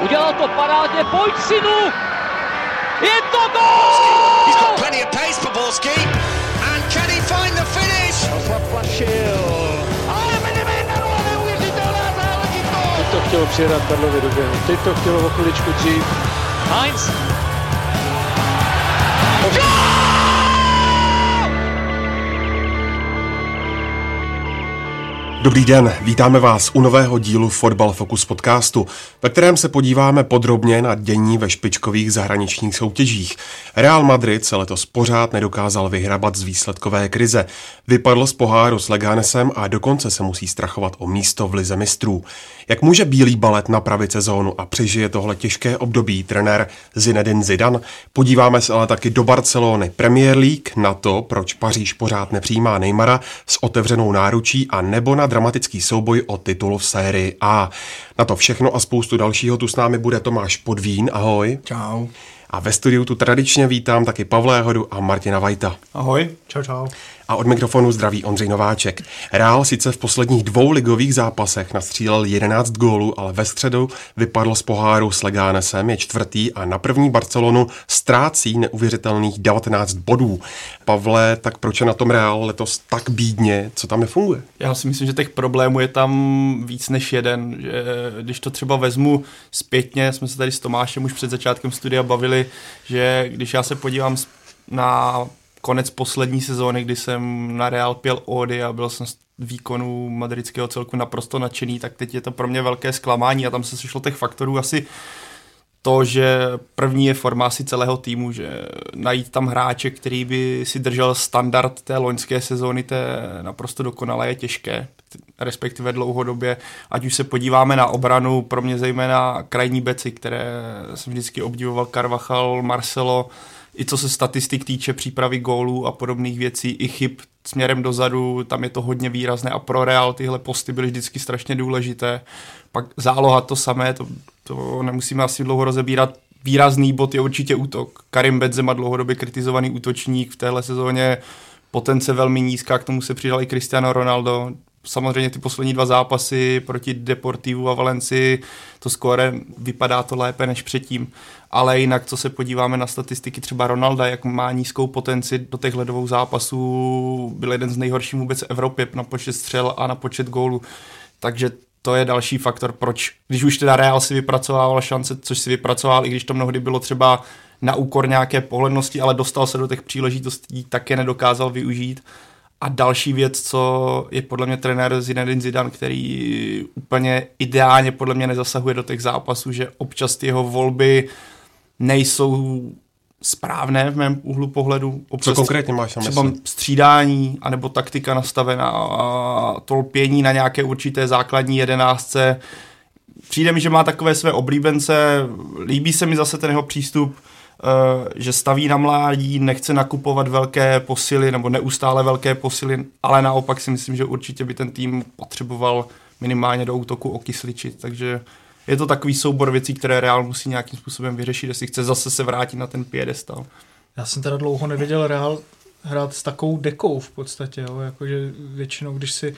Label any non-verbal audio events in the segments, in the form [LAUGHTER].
Udělal to parádně, pojď synu! Je to gol! He's got plenty of pace for Borski. And can he find the finish? Zaplašil. Ale Benevenero, neuvěřitelná záležitost! Teď to chtělo přijedat Karlovi do. Teď to chtělo o chviličku dřív. Heinz. Dobrý den, vítáme vás u nového dílu Fotbal Focus podcastu, ve kterém se podíváme podrobně na dění ve špičkových zahraničních soutěžích. Real Madrid se letos pořád nedokázal vyhrabat z výsledkové krize. Vypadl z poháru s Leganesem a dokonce se musí strachovat o místo v lize mistrů. Jak může bílý balet napravit sezónu a přežije tohle těžké období trenér Zinedine Zidane? Podíváme se ale taky do Barcelony Premier League, na to, proč Paříž pořád nepřijímá Neymara s otevřenou náručí a nebo na dramatický souboj o titul v sérii A. Na to všechno a spoustu dalšího tu s námi bude Tomáš Podvín. Ahoj. Čau. A ve studiu tu tradičně vítám taky Pavla Jahodu a Martina Vajta. Ahoj. Čau, čau. A od mikrofonu zdraví Ondřej Nováček. Real sice v posledních dvou ligových zápasech nastřílel 11 gólů, ale ve středu vypadl z poháru s Legánesem, je čtvrtý a na první Barcelonu ztrácí neuvěřitelných 19 bodů. Pavle, tak proč je na tom Real letos tak bídně, co tam nefunguje? Já si myslím, že těch problémů je tam víc než jeden. Že když to třeba vezmu zpětně, jsme se tady s Tomášem už před začátkem studia bavili, že když já se podívám na konec poslední sezóny, kdy jsem na Real pěl Ody a byl jsem z výkonu madridského celku naprosto nadšený, tak teď je to pro mě velké zklamání a tam se sešlo těch faktorů asi to, že první je forma asi celého týmu, že najít tam hráče, který by si držel standard té loňské sezóny, té naprosto dokonalé je těžké, respektive dlouhodobě. Ať už se podíváme na obranu, pro mě zejména krajní beci, které jsem vždycky obdivoval, Carvachal, Marcelo, i co se statistik týče přípravy gólů a podobných věcí, i chyb směrem dozadu, tam je to hodně výrazné a pro Real tyhle posty byly vždycky strašně důležité. Pak záloha to samé, to, to nemusíme asi dlouho rozebírat. Výrazný bod je určitě útok. Karim Benzema dlouhodobě kritizovaný útočník v téhle sezóně, potence velmi nízká, k tomu se přidal i Cristiano Ronaldo, samozřejmě ty poslední dva zápasy proti Deportivu a Valencii, to skóre vypadá to lépe než předtím. Ale jinak, co se podíváme na statistiky třeba Ronalda, jak má nízkou potenci do těch ledovou zápasů, byl jeden z nejhorších vůbec v Evropě na počet střel a na počet gólů. Takže to je další faktor, proč, když už teda Real si vypracovával šance, což si vypracoval, i když to mnohdy bylo třeba na úkor nějaké pohlednosti, ale dostal se do těch příležitostí, tak je nedokázal využít a další věc, co je podle mě trenér Zinedine Zidane, který úplně ideálně podle mě nezasahuje do těch zápasů, že občas ty jeho volby nejsou správné v mém úhlu pohledu. Občas Co konkrétně máš na Třeba mysli? střídání, anebo taktika nastavená a tolpění na nějaké určité základní jedenáctce. Přijde mi, že má takové své oblíbence, líbí se mi zase ten jeho přístup, že staví na mládí, nechce nakupovat velké posily nebo neustále velké posily, ale naopak si myslím, že určitě by ten tým potřeboval minimálně do útoku okysličit, takže je to takový soubor věcí, které Real musí nějakým způsobem vyřešit, jestli chce zase se vrátit na ten piedestal. Já jsem teda dlouho neviděl Real hrát s takovou dekou v podstatě, jo? jakože většinou, když si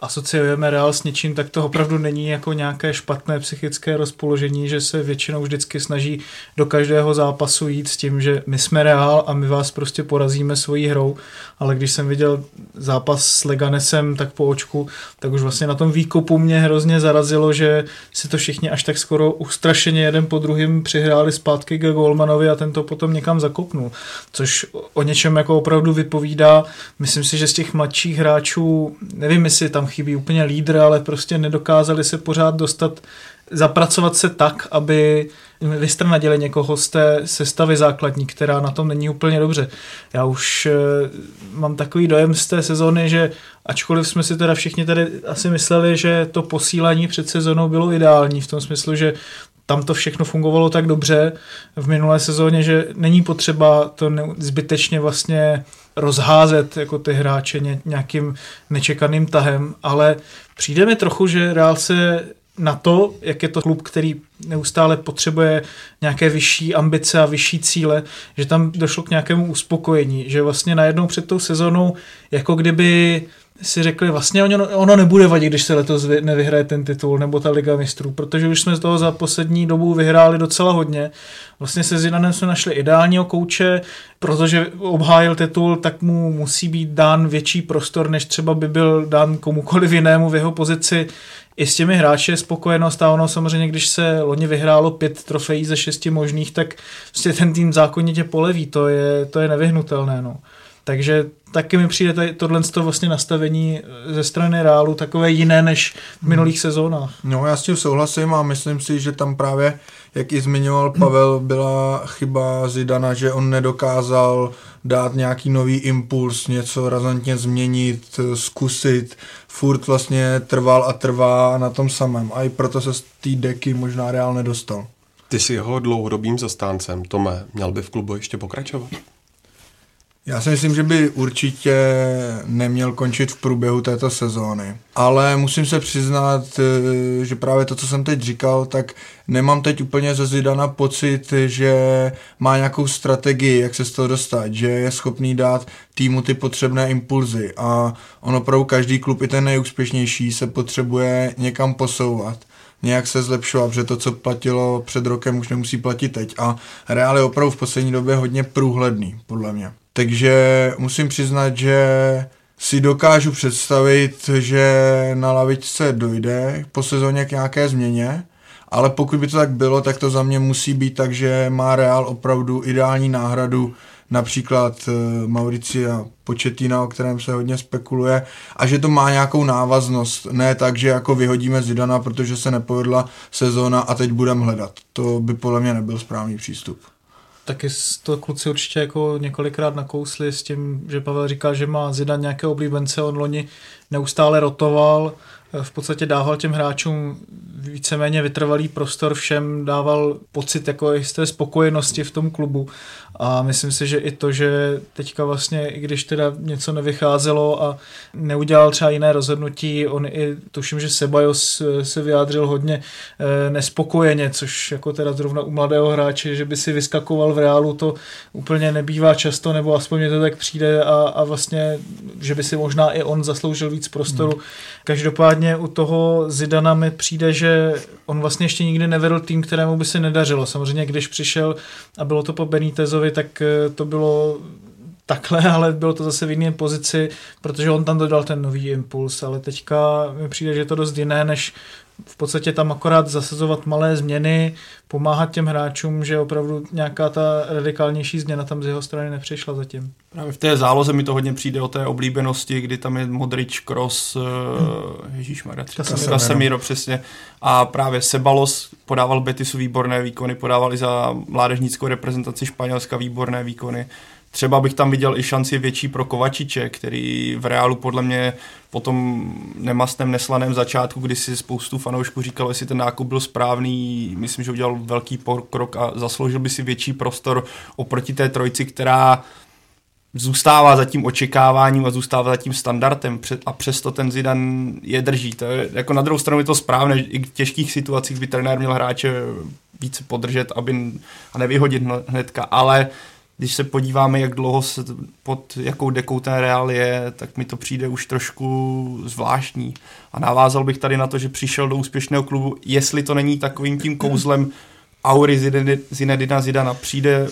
asociujeme Real s něčím, tak to opravdu není jako nějaké špatné psychické rozpoložení, že se většinou vždycky snaží do každého zápasu jít s tím, že my jsme Real a my vás prostě porazíme svojí hrou, ale když jsem viděl zápas s Leganesem tak po očku, tak už vlastně na tom výkopu mě hrozně zarazilo, že si to všichni až tak skoro ustrašeně jeden po druhým přihráli zpátky k Golmanovi a ten to potom někam zakopnul, což o něčem jako opravdu vypovídá. Myslím si, že z těch mladších hráčů, nevím, jestli tam chybí úplně lídr, ale prostě nedokázali se pořád dostat, zapracovat se tak, aby vystrnadili někoho z té sestavy základní, která na tom není úplně dobře. Já už e, mám takový dojem z té sezóny, že ačkoliv jsme si teda všichni tady asi mysleli, že to posílání před sezónou bylo ideální, v tom smyslu, že tam to všechno fungovalo tak dobře v minulé sezóně, že není potřeba to zbytečně vlastně rozházet jako ty hráče nějakým nečekaným tahem, ale přijde mi trochu, že Real se na to, jak je to klub, který neustále potřebuje nějaké vyšší ambice a vyšší cíle, že tam došlo k nějakému uspokojení, že vlastně najednou před tou sezónou jako kdyby si řekli, vlastně ono, ono nebude vadit, když se letos nevyhraje ten titul nebo ta Liga mistrů, protože už jsme z toho za poslední dobu vyhráli docela hodně. Vlastně se Zidanem jsme našli ideálního kouče, protože obhájil titul, tak mu musí být dán větší prostor, než třeba by byl dán komukoliv jinému v jeho pozici. I s těmi hráči je spokojenost a ono samozřejmě, když se loni vyhrálo pět trofejí ze šesti možných, tak prostě ten tým zákonitě poleví, to je, to je nevyhnutelné. No. Takže taky mi přijde tady tohle vlastně nastavení ze strany Reálu takové jiné než v minulých sezónách. No já s tím souhlasím a myslím si, že tam právě, jak i zmiňoval Pavel, byla chyba Zidana, že on nedokázal dát nějaký nový impuls, něco razantně změnit, zkusit, furt vlastně trval a trvá na tom samém a i proto se z té deky možná Reál nedostal. Ty jsi jeho dlouhodobým zastáncem, Tome, měl by v klubu ještě pokračovat? Já si myslím, že by určitě neměl končit v průběhu této sezóny. Ale musím se přiznat, eh, že právě to, co jsem teď říkal, tak nemám teď úplně ze Zidana pocit, že má nějakou strategii, jak se z toho dostat, že je schopný dát týmu ty potřebné impulzy a ono pro každý klub, i ten nejúspěšnější, se potřebuje někam posouvat nějak se zlepšovat, protože to, co platilo před rokem, už nemusí platit teď. A Real je opravdu v poslední době hodně průhledný, podle mě. Takže musím přiznat, že si dokážu představit, že na lavičce dojde po sezóně k nějaké změně, ale pokud by to tak bylo, tak to za mě musí být tak, že má Real opravdu ideální náhradu například eh, Mauricia Početina, o kterém se hodně spekuluje, a že to má nějakou návaznost. Ne tak, že jako vyhodíme Zidana, protože se nepovedla sezóna a teď budeme hledat. To by podle mě nebyl správný přístup taky to kluci určitě jako několikrát nakousli s tím, že Pavel říkal, že má Zidan nějaké oblíbence, on loni neustále rotoval, v podstatě dával těm hráčům víceméně vytrvalý prostor všem, dával pocit jako jisté spokojenosti v tom klubu a myslím si, že i to, že teďka vlastně, i když teda něco nevycházelo a neudělal třeba jiné rozhodnutí, on i, tuším, že Sebajos se vyjádřil hodně eh, nespokojeně, což jako teda zrovna u mladého hráče, že by si vyskakoval v reálu, to úplně nebývá často, nebo aspoň mě to tak přijde a, a vlastně, že by si možná i on zasloužil víc prostoru. Hmm. Každopádně u toho Zidana mi přijde, že on vlastně ještě nikdy nevedl tým, kterému by se nedařilo. Samozřejmě, když přišel a bylo to po Benitezovi, tak eh, to bylo takhle, [LAUGHS] ale bylo to zase v jiné pozici, protože on tam dodal ten nový impuls, ale teďka mi přijde, že je to dost jiné, než v podstatě tam akorát zasazovat malé změny, pomáhat těm hráčům, že opravdu nějaká ta radikálnější změna tam z jeho strany nepřišla zatím. Právě v té záloze mi to hodně přijde o té oblíbenosti, kdy tam je Modrič, Kroos, hmm. Ježíšmarja, Casemiro přesně. A právě Sebalos podával Betisu výborné výkony, podával i za mládežnickou reprezentaci Španělska výborné výkony. Třeba bych tam viděl i šanci větší pro Kovačiče, který v reálu podle mě po tom nemastném, neslaném začátku, kdy si spoustu fanoušků říkalo, jestli ten nákup byl správný, myslím, že udělal velký pokrok a zasloužil by si větší prostor oproti té trojci, která zůstává za tím očekáváním a zůstává za tím standardem a přesto ten Zidan je drží. To je, jako na druhou stranu je to správné, i v těžkých situacích by trenér měl hráče více podržet aby, a nevyhodit hnedka, ale když se podíváme, jak dlouho se pod jakou dekou ten Real je, tak mi to přijde už trošku zvláštní. A navázal bych tady na to, že přišel do úspěšného klubu, jestli to není takovým tím kouzlem Aury Zinedina Zidana. Přijde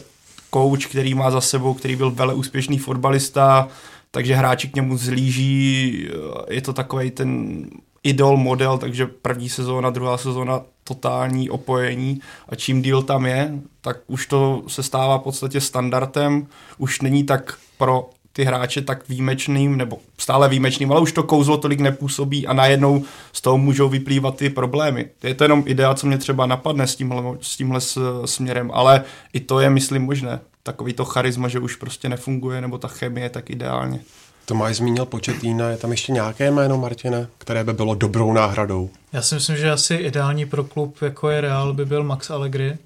kouč, který má za sebou, který byl vele úspěšný fotbalista, takže hráči k němu zlíží, je to takový ten idol model, takže první sezóna, druhá sezóna totální opojení a čím díl tam je, tak už to se stává v podstatě standardem, už není tak pro ty hráče tak výjimečným, nebo stále výjimečným, ale už to kouzlo tolik nepůsobí a najednou z toho můžou vyplývat ty problémy. Je to jenom idea, co mě třeba napadne s tímhle, s tímhle směrem, ale i to je, myslím, možné. Takový to charisma, že už prostě nefunguje, nebo ta chemie tak ideálně. Tomáš zmínil početína, je tam ještě nějaké jméno, Martina, které by bylo dobrou náhradou? Já si myslím, že asi ideální pro klub, jako je Real, by byl Max Allegri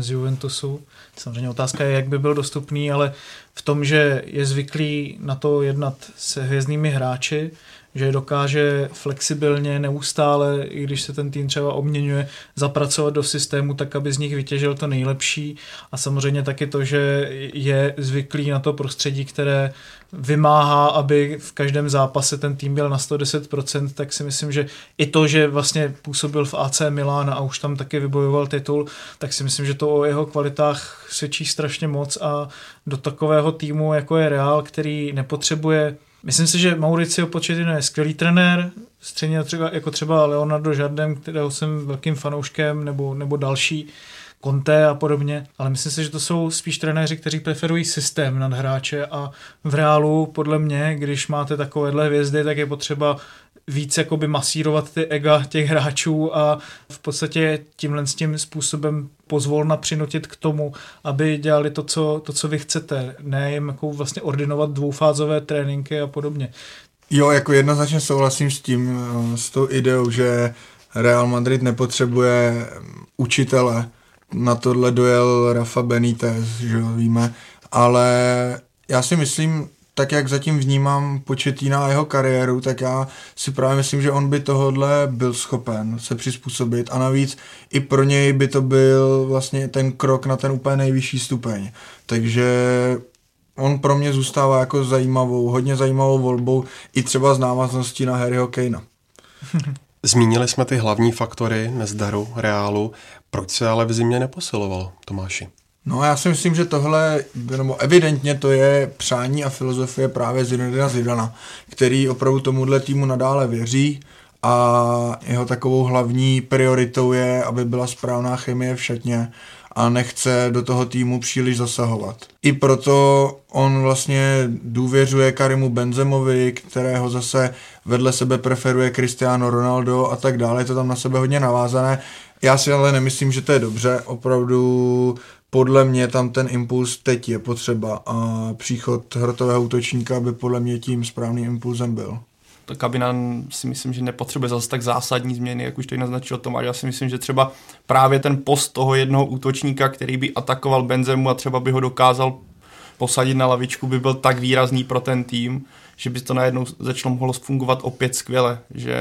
z Juventusu. Samozřejmě otázka je, jak by byl dostupný, ale v tom, že je zvyklý na to jednat se hvězdnými hráči, že dokáže flexibilně, neustále, i když se ten tým třeba obměňuje, zapracovat do systému tak, aby z nich vytěžil to nejlepší. A samozřejmě taky to, že je zvyklý na to prostředí, které vymáhá, aby v každém zápase ten tým byl na 110%, tak si myslím, že i to, že vlastně působil v AC Milán a už tam taky vybojoval titul, tak si myslím, že to o jeho kvalitách svědčí strašně moc a do takového týmu, jako je Real, který nepotřebuje Myslím si, že Mauricio Pochettino je skvělý trenér, stejně třeba, jako třeba Leonardo Jardem, kterého jsem velkým fanouškem, nebo, nebo další, Conte a podobně, ale myslím si, že to jsou spíš trenéři, kteří preferují systém nad hráče a v reálu podle mě, když máte takovéhle hvězdy, tak je potřeba víc jakoby masírovat ty ega těch hráčů a v podstatě tímhle s tím způsobem pozvolna přinutit k tomu, aby dělali to, co, to, co vy chcete, ne jim jako vlastně ordinovat dvoufázové tréninky a podobně. Jo, jako jednoznačně souhlasím s tím, eh, s tou ideou, že Real Madrid nepotřebuje učitele, na tohle dojel Rafa Benítez, že jo, víme, ale já si myslím, tak jak zatím vnímám Početína jeho kariéru, tak já si právě myslím, že on by tohodle byl schopen se přizpůsobit a navíc i pro něj by to byl vlastně ten krok na ten úplně nejvyšší stupeň. Takže on pro mě zůstává jako zajímavou, hodně zajímavou volbou i třeba z návazností na Harryho Kanea. [LAUGHS] Zmínili jsme ty hlavní faktory nezdaru Reálu. Proč se ale v zimě neposilovalo, Tomáši? No já si myslím, že tohle, nebo evidentně to je přání a filozofie právě Zinedina Zidana, který opravdu tomuhle týmu nadále věří a jeho takovou hlavní prioritou je, aby byla správná chemie v šatně a nechce do toho týmu příliš zasahovat. I proto on vlastně důvěřuje Karimu Benzemovi, kterého zase vedle sebe preferuje Cristiano Ronaldo a tak dále, je to tam na sebe hodně navázané. Já si ale nemyslím, že to je dobře, opravdu podle mě tam ten impuls teď je potřeba a příchod hrotového útočníka by podle mě tím správným impulzem byl ta kabina si myslím, že nepotřebuje zase tak zásadní změny, jak už to naznačil Tomáš. Já si myslím, že třeba právě ten post toho jednoho útočníka, který by atakoval Benzemu a třeba by ho dokázal posadit na lavičku, by byl tak výrazný pro ten tým, že by to najednou začalo mohlo fungovat opět skvěle, že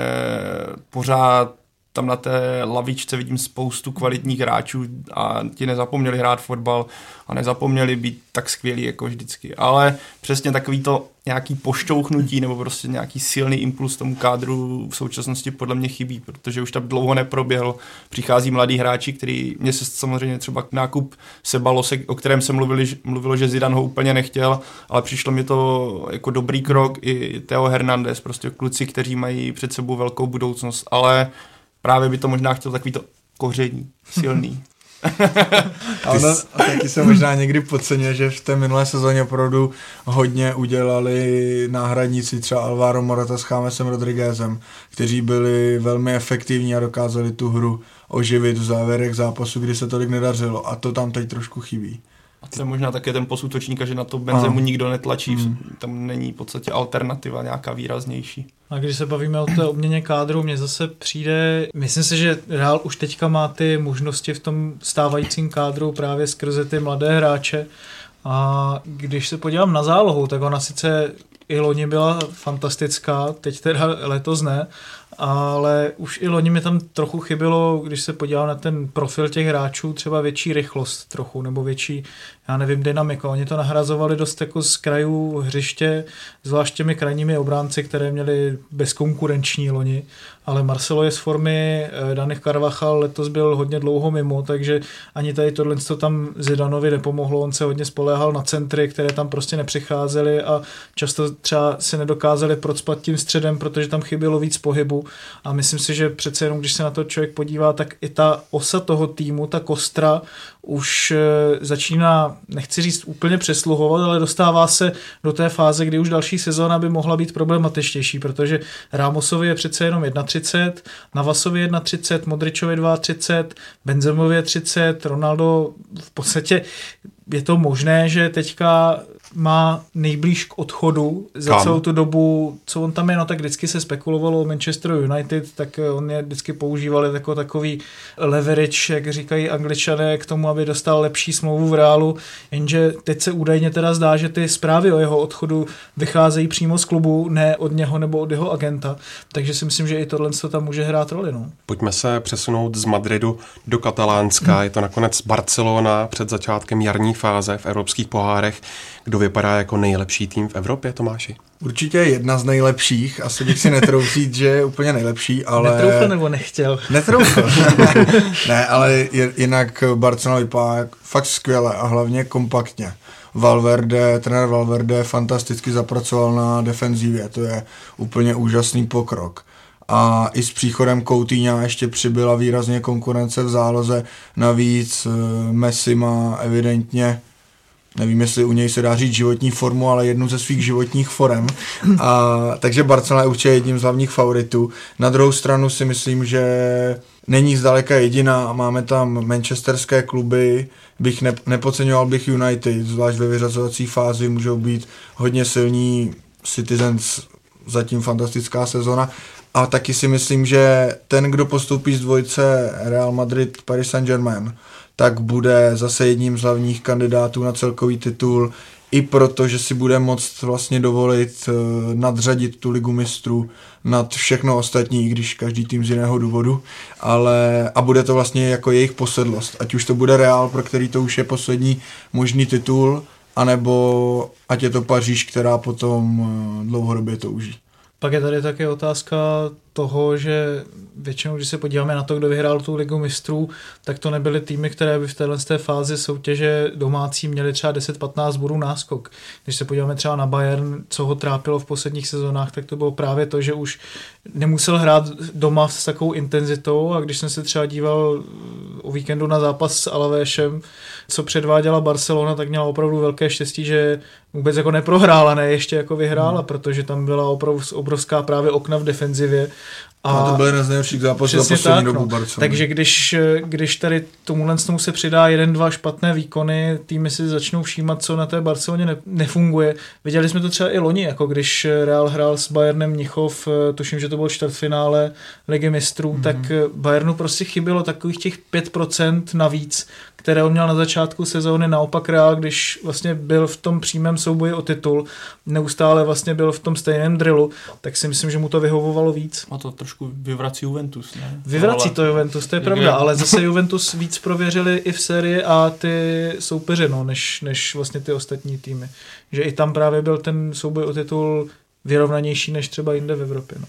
pořád tam na té lavičce vidím spoustu kvalitních hráčů a ti nezapomněli hrát fotbal a nezapomněli být tak skvělí jako vždycky. Ale přesně takový to nějaký poštouchnutí nebo prostě nějaký silný impuls tomu kádru v současnosti podle mě chybí, protože už tam dlouho neproběhl. Přichází mladý hráči, který mě se samozřejmě třeba nákup Sebalose, o kterém se mluvili, mluvilo, že Zidane ho úplně nechtěl, ale přišlo mi to jako dobrý krok i Teo Hernandez, prostě kluci, kteří mají před sebou velkou budoucnost, ale právě by to možná chtěl takový to koření silný. [LAUGHS] a, ono, a taky se možná někdy podceňuje, že v té minulé sezóně opravdu hodně udělali náhradníci, třeba Alvaro Morata s Chamesem Rodriguezem, kteří byli velmi efektivní a dokázali tu hru oživit v závěrech zápasu, kdy se tolik nedařilo a to tam teď trošku chybí. A to je možná také ten posútočníka, že na to Benzemu nikdo netlačí, mm. tam není v podstatě alternativa nějaká výraznější. A když se bavíme o té obměně kádru, mně zase přijde, myslím si, že Real už teďka má ty možnosti v tom stávajícím kádru právě skrze ty mladé hráče. A když se podívám na zálohu, tak ona sice i loni byla fantastická, teď teda letos ne, ale už i loni mi tam trochu chybilo, když se podívám na ten profil těch hráčů, třeba větší rychlost trochu, nebo větší, já nevím, dynamika. Oni to nahrazovali dost jako z krajů hřiště, zvlášť těmi krajními obránci, které měli bezkonkurenční loni, ale Marcelo je z formy, eh, Danych Carvachal letos byl hodně dlouho mimo, takže ani tady tohle to tam Zidanovi nepomohlo, on se hodně spoléhal na centry, které tam prostě nepřicházely a často třeba si nedokázali procpat tím středem, protože tam chybělo víc pohybu. A myslím si, že přece jenom, když se na to člověk podívá, tak i ta osa toho týmu, ta kostra, už eh, začíná, nechci říct úplně přesluhovat, ale dostává se do té fáze, kdy už další sezóna by mohla být problematičtější, protože Rámosovi je přece jenom 31, Navasovi 31, Modričovi 32, Benzemovi 30, Ronaldo v podstatě je to možné, že teďka má nejblíž k odchodu za Kam? celou tu dobu, co on tam je, no tak vždycky se spekulovalo o Manchester United, tak eh, on je vždycky používali jako takový leverage, jak říkají angličané, k tomu, aby dostal lepší smlouvu v reálu, jenže teď se údajně teda zdá, že ty zprávy o jeho odchodu vycházejí přímo z klubu, ne od něho nebo od jeho agenta, takže si myslím, že i tohle to tam může hrát roli. No. Pojďme se přesunout z Madridu do Katalánska. Je to nakonec Barcelona před začátkem jarní fáze v evropských pohárech. Kdo vypadá jako nejlepší tým v Evropě, Tomáši? Určitě jedna z nejlepších, asi bych si netroufl [LAUGHS] říct, že je úplně nejlepší, ale... Netroufl nebo nechtěl? [LAUGHS] Netroufl. [LAUGHS] ne, ale jinak Barcelona vypadá fakt skvěle a hlavně kompaktně. Valverde, trenér Valverde fantasticky zapracoval na defenzivě, to je úplně úžasný pokrok. A i s příchodem Coutinho ještě přibyla výrazně konkurence v záloze, navíc eh, Messi má evidentně nevím, jestli u něj se dá říct životní formu, ale jednu ze svých životních forem. A, takže Barcelona je určitě jedním z hlavních favoritů. Na druhou stranu si myslím, že není zdaleka jediná. Máme tam manchesterské kluby, bych ne, nepodceňoval bych United, zvlášť ve vyřazovací fázi můžou být hodně silní Citizens, zatím fantastická sezona. A taky si myslím, že ten, kdo postoupí z dvojce Real Madrid, Paris Saint-Germain, tak bude zase jedním z hlavních kandidátů na celkový titul, i proto, že si bude moct vlastně dovolit uh, nadřadit tu ligu mistrů nad všechno ostatní, i když každý tým z jiného důvodu, ale a bude to vlastně jako jejich posedlost, ať už to bude Real, pro který to už je poslední možný titul, anebo ať je to Paříž, která potom uh, dlouhodobě to uží. Pak je tady také otázka toho, že většinou, když se podíváme na to, kdo vyhrál tu ligu mistrů, tak to nebyly týmy, které by v téhle té fázi soutěže domácí měly třeba 10-15 bodů náskok. Když se podíváme třeba na Bayern, co ho trápilo v posledních sezónách, tak to bylo právě to, že už nemusel hrát doma s takovou intenzitou a když jsem se třeba díval o víkendu na zápas s Alavešem, co předváděla Barcelona, tak měla opravdu velké štěstí, že vůbec jako neprohrála, ne ještě jako vyhrála, hmm. protože tam byla opravdu obrovská právě okna v defenzivě a no, to byl jeden z nejlepších zápasů za poslední tak, dobu no. Barcelony. Takže když, když tady tomuhle tomu se přidá jeden, dva špatné výkony, týmy si začnou všímat, co na té Barceloně ne, nefunguje. Viděli jsme to třeba i loni, jako když Real hrál s Bayernem Mnichov, tuším, že to bylo čtvrtfinále Ligy mistrů, mm-hmm. tak Bayernu prostě chybělo takových těch 5% navíc, které on měl na začátku sezóny, naopak Real, když vlastně byl v tom přímém souboji o titul, neustále vlastně byl v tom stejném drillu, tak si myslím, že mu to vyhovovalo víc. A to trošku vyvrací Juventus, ne? Vyvrací ale... to Juventus, to je pravda, ale zase Juventus víc prověřili i v sérii a ty soupeře, no, než, než vlastně ty ostatní týmy. Že i tam právě byl ten souboj o titul vyrovnanější než třeba jinde v Evropě. No.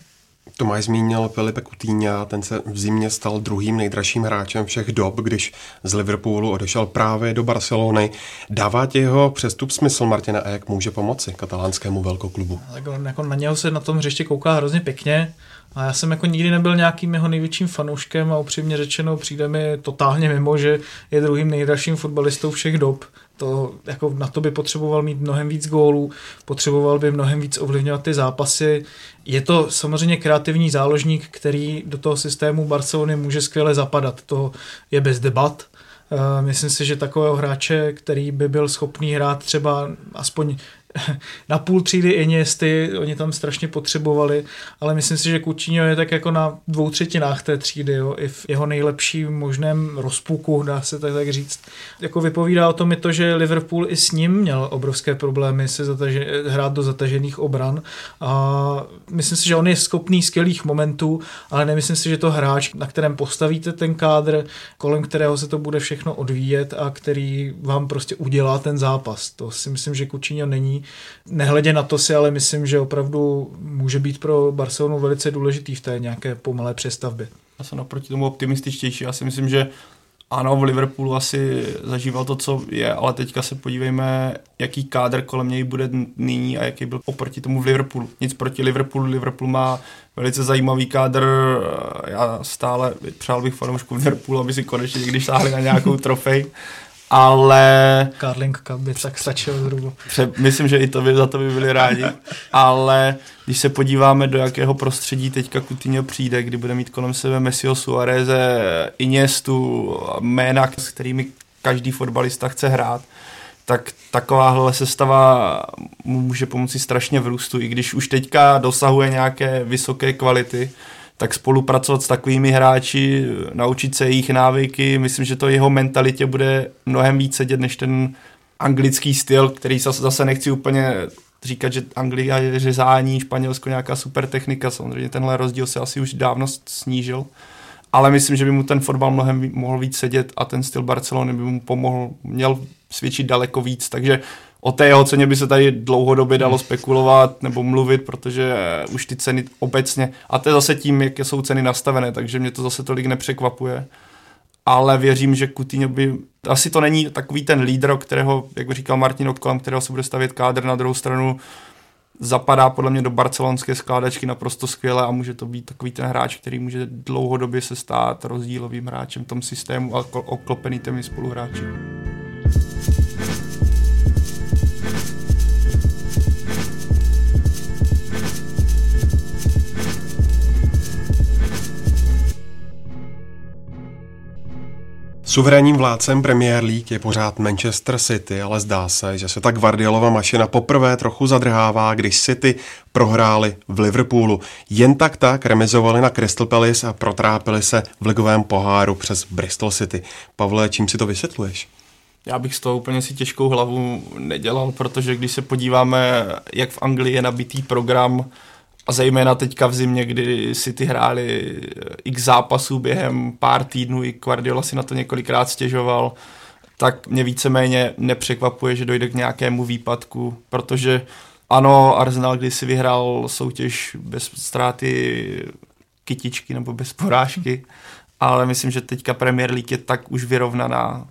Tomáš zmínil Filipe Coutinho, ten se v zimě stal druhým nejdražším hráčem všech dob, když z Liverpoolu odešel právě do Barcelony. Dává ti jeho přestup smysl, Martina, a jak může pomoci katalánskému velkoklubu? Tak on, jako na něho se na tom hřiště kouká hrozně pěkně. A já jsem jako nikdy nebyl nějakým jeho největším fanouškem a upřímně řečeno přijde mi totálně mimo, že je druhým nejdražším fotbalistou všech dob to, jako na to by potřeboval mít mnohem víc gólů, potřeboval by mnohem víc ovlivňovat ty zápasy. Je to samozřejmě kreativní záložník, který do toho systému Barcelony může skvěle zapadat. To je bez debat. Eh, myslím si, že takového hráče, který by byl schopný hrát třeba aspoň [LAUGHS] na půl třídy Iniesty, oni tam strašně potřebovali, ale myslím si, že Coutinho je tak jako na dvou třetinách té třídy, jo, i v jeho nejlepším možném rozpuku, dá se tak, tak říct. Jako vypovídá o tom i to, že Liverpool i s ním měl obrovské problémy se zataže, hrát do zatažených obran a myslím si, že on je schopný skvělých momentů, ale nemyslím si, že to hráč, na kterém postavíte ten kádr, kolem kterého se to bude všechno odvíjet a který vám prostě udělá ten zápas. To si myslím, že Coutinho není Nehledě na to si ale myslím, že opravdu může být pro Barcelonu velice důležitý v té nějaké pomalé přestavbě. Já jsem naproti tomu optimističtější. Já si myslím, že ano, v Liverpoolu asi zažíval to, co je, ale teďka se podívejme, jaký kádr kolem něj bude nyní a jaký byl oproti tomu v Liverpoolu. Nic proti Liverpoolu, Liverpool má velice zajímavý kádr, já stále přál bych fanouškům Liverpoolu, aby si konečně někdy šáhli na nějakou trofej, ale... Carling Cup by tak stačil zhruba. Myslím, že i to by, za to by byli rádi, ale když se podíváme, do jakého prostředí teďka Coutinho přijde, kdy bude mít kolem sebe Messiho Suareze, Iniestu, jména, s kterými každý fotbalista chce hrát, tak takováhle sestava mu může pomoci strašně v růstu, i když už teďka dosahuje nějaké vysoké kvality, tak spolupracovat s takovými hráči, naučit se jejich návyky, myslím, že to jeho mentalitě bude mnohem víc sedět než ten anglický styl, který zase nechci úplně říkat, že Anglia je řezání, Španělsko nějaká super technika, samozřejmě tenhle rozdíl se asi už dávno snížil, ale myslím, že by mu ten fotbal mnohem mohl víc sedět a ten styl Barcelony by mu pomohl, měl svědčit daleko víc, takže o té jeho ceně by se tady dlouhodobě dalo spekulovat nebo mluvit, protože už ty ceny obecně, a to je zase tím, jak jsou ceny nastavené, takže mě to zase tolik nepřekvapuje. Ale věřím, že Coutinho by, asi to není takový ten lídr, kterého, jak říkal Martin Odkolem, kterého se bude stavět kádr na druhou stranu, zapadá podle mě do barcelonské skládačky naprosto skvěle a může to být takový ten hráč, který může dlouhodobě se stát rozdílovým hráčem v tom systému a oklopený těmi spoluhráči. Suverénním vládcem Premier League je pořád Manchester City, ale zdá se, že se ta Guardiolova mašina poprvé trochu zadrhává, když City prohráli v Liverpoolu. Jen tak tak remizovali na Crystal Palace a protrápili se v ligovém poháru přes Bristol City. Pavle, čím si to vysvětluješ? Já bych z toho úplně si těžkou hlavu nedělal, protože když se podíváme, jak v Anglii je nabitý program, a zejména teďka v zimě, kdy si ty hráli x zápasů během pár týdnů, i Guardiola si na to několikrát stěžoval, tak mě víceméně nepřekvapuje, že dojde k nějakému výpadku, protože ano, Arsenal si vyhrál soutěž bez ztráty kytičky nebo bez porážky, ale myslím, že teďka Premier League je tak už vyrovnaná,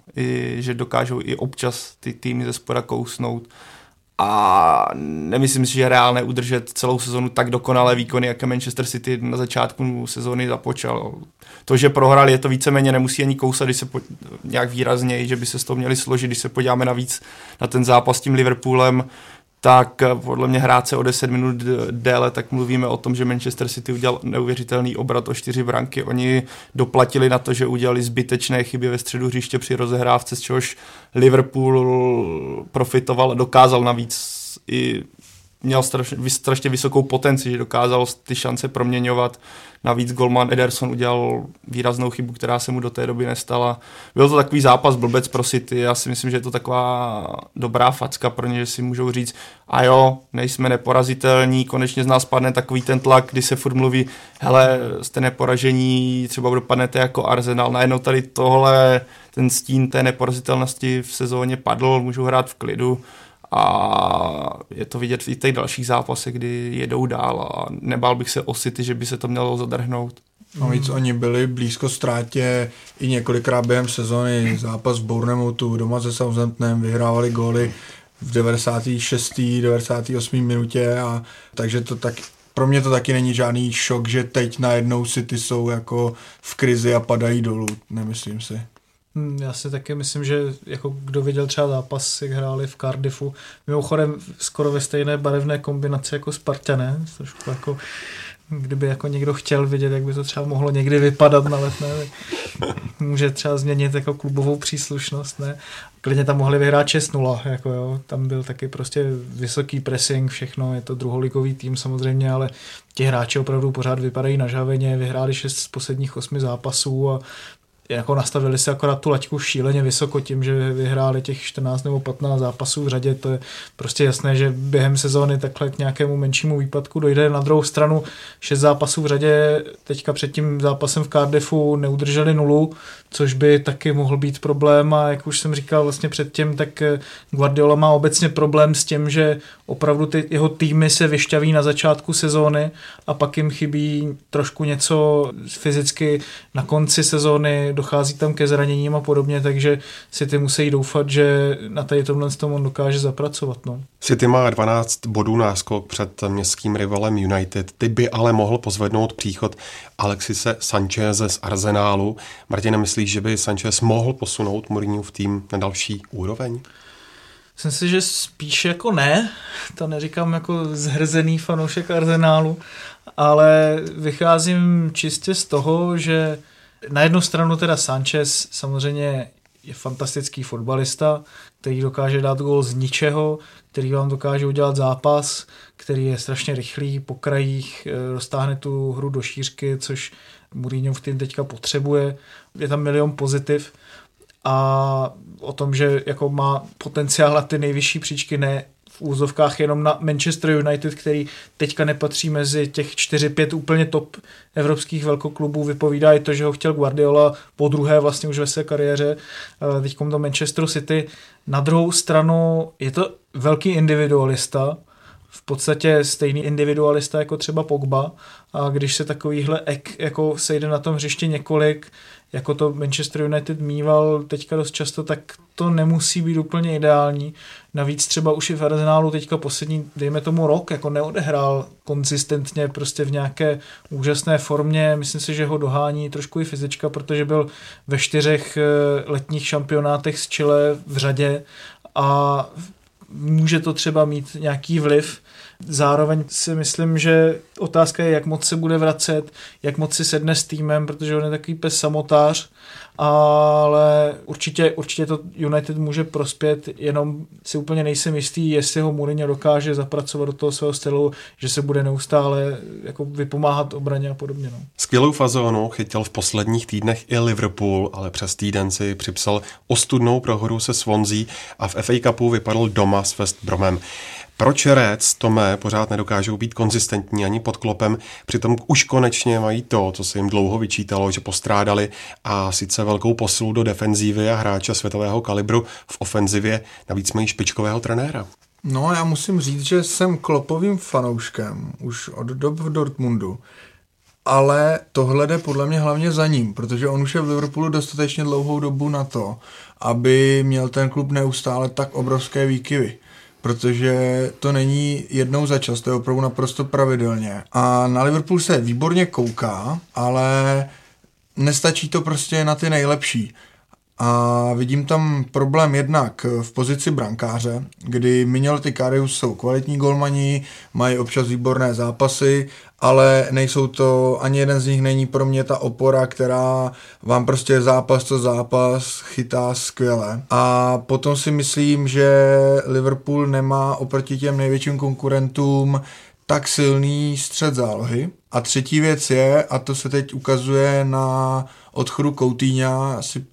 že dokážou i občas ty týmy ze spora kousnout a nemyslím si, že je reálné udržet celou sezonu tak dokonalé výkony, jaké Manchester City na začátku sezóny započal. To, že prohrál, je to víceméně nemusí ani kousat, když se po, nějak výrazněji, že by se z toho měli složit, když se podíváme navíc na ten zápas s tím Liverpoolem, tak eh, podle mě hrát se o 10 minut déle, tak mluvíme o tom, že Manchester City udělal neuvěřitelný obrat o čtyři branky. Oni doplatili na to, že udělali zbytečné chyby ve středu hřiště při rozehrávce, z čehož Liverpool profitoval, dokázal navíc i měl strašně, strašně vysokou potenci, že dokázal ty šance proměňovat. Navíc Golman Ederson udělal výraznou chybu, která se mu do té doby nestala. Byl to takový zápas blbec pro City, já si myslím, že je to taková dobrá facka pro ně, že si můžou říct, a jo, nejsme neporazitelní, konečně z nás padne takový ten tlak, kdy se furt mluví, hele, jste neporažení, třeba dopadnete jako Arsenal, najednou tady tohle, ten stín té neporazitelnosti v sezóně padl, můžou hrát v klidu a je to vidět i v těch dalších zápasech, kdy jedou dál a nebál bych se o City, že by se to mělo zadrhnout. No víc oni byli blízko ztrátě i několikrát během sezony. Zápas v Bournemouthu doma se Southamptonem vyhrávali góly v 96. 98. minutě a takže to tak pro mě to taky není žádný šok, že teď najednou City jsou jako v krizi a padají dolů, nemyslím si. Hmm, já si taky myslím, že jako kdo viděl třeba zápas, jak hráli v Cardiffu, mimochodem skoro ve stejné barevné kombinaci jako Spartané, trošku jako kdyby jako někdo chtěl vidět, jak by to třeba mohlo někdy vypadat na letné, může třeba změnit jako klubovou příslušnost, ne? Klidně tam mohli vyhrát 6-0, jako jo, tam byl taky prostě vysoký pressing, všechno, je to druholigový tým samozřejmě, ale ti hráči opravdu pořád vypadají na žaveně, vyhráli 6 z posledních 8 zápasů a jako nastavili si akorát tu laťku šíleně vysoko tím, že vyhráli těch 14 nebo 15 zápasů v řadě, to je prostě jasné, že během sezóny takhle k nějakému menšímu výpadku dojde. Na druhou stranu 6 zápasů v řadě teďka před tím zápasem v Cardiffu neudrželi nulu, což by taky mohl být problém. A jak už jsem říkal vlastně předtím, tak Guardiola má obecně problém s tím, že opravdu ty jeho týmy se vyšťaví na začátku sezóny a pak jim chybí trošku něco fyzicky na konci sezóny, dochází tam ke zraněním a podobně, takže si ty musí doufat, že na tady tomhle tom on dokáže zapracovat. No. City má 12 bodů náskok před městským rivalem United, ty by ale mohl pozvednout příchod Alexise Sancheze z Arsenálu. Martina, myslíš, že by Sanchez mohl posunout Mourinho v tým na další úroveň? Myslím si, že spíš jako ne, to neříkám jako zhrzený fanoušek Arsenálu, ale vycházím čistě z toho, že na jednu stranu teda Sanchez samozřejmě je fantastický fotbalista, který dokáže dát gol z ničeho, který vám dokáže udělat zápas, který je strašně rychlý po krajích, eh, roztáhne tu hru do šířky, což Mourinho v tým teďka potřebuje. Je tam milion pozitiv a o tom, že jako má potenciál na ty nejvyšší příčky, ne v úzovkách jenom na Manchester United, který teďka nepatří mezi těch 4-5 úplně top evropských velkoklubů, vypovídá i to, že ho chtěl Guardiola po druhé vlastně už ve své kariéře, eh, teď do Manchesteru City. Na druhou stranu je to velký individualista, v podstatě stejný individualista jako třeba Pogba a když se takovýhle ek jako sejde na tom hřišti několik, jako to Manchester United mýval teďka dost často, tak to nemusí být úplně ideální. Navíc třeba už i v Arsenálu teďka poslední, dejme tomu rok, jako neodehrál konzistentně prostě v nějaké úžasné formě. Myslím si, že ho dohání trošku i fyzička, protože byl ve čtyřech eh, letních šampionátech z Chile v řadě a může to třeba mít nějaký vliv Zároveň si myslím, že otázka je, jak moc se bude vracet, jak moc si sedne s týmem, protože on je takový pes samotář, ale určitě, určitě to United může prospět, jenom si úplně nejsem jistý, jestli ho Mourinho dokáže zapracovat do toho svého stylu, že se bude neustále jako vypomáhat obraně a podobně. No. Skvělou fazónu chytil v posledních týdnech i Liverpool, ale přes týden si připsal ostudnou prohoru se Swansea a v FA Cupu vypadl doma s West Bromem. Proč Reds, Tomé, pořád nedokážou být konzistentní ani pod klopem, přitom už konečně mají to, co se jim dlouho vyčítalo, že postrádali a sice velkou posilu do defenzívy a hráče světového kalibru v ofenzivě, navíc mají špičkového trenéra. No, já musím říct, že jsem klopovým fanouškem už od dob v Dortmundu, ale tohle jde podle mě hlavně za ním, protože on už je v Liverpoolu dostatečně dlouhou dobu na to, aby měl ten klub neustále tak obrovské výkyvy protože to není jednou za čas, to je opravdu naprosto pravidelně. A na Liverpool se výborně kouká, ale nestačí to prostě na ty nejlepší. A vidím tam problém jednak v pozici brankáře, kdy Mignolet i Karius jsou kvalitní golmani, mají občas výborné zápasy, ale nejsou to, ani jeden z nich není pro mě ta opora, která vám prostě zápas to zápas chytá skvěle. A potom si myslím, že Liverpool nemá oproti těm největším konkurentům tak silný střed zálohy. A třetí věc je, a to se teď ukazuje na odchodu Coutinha, asi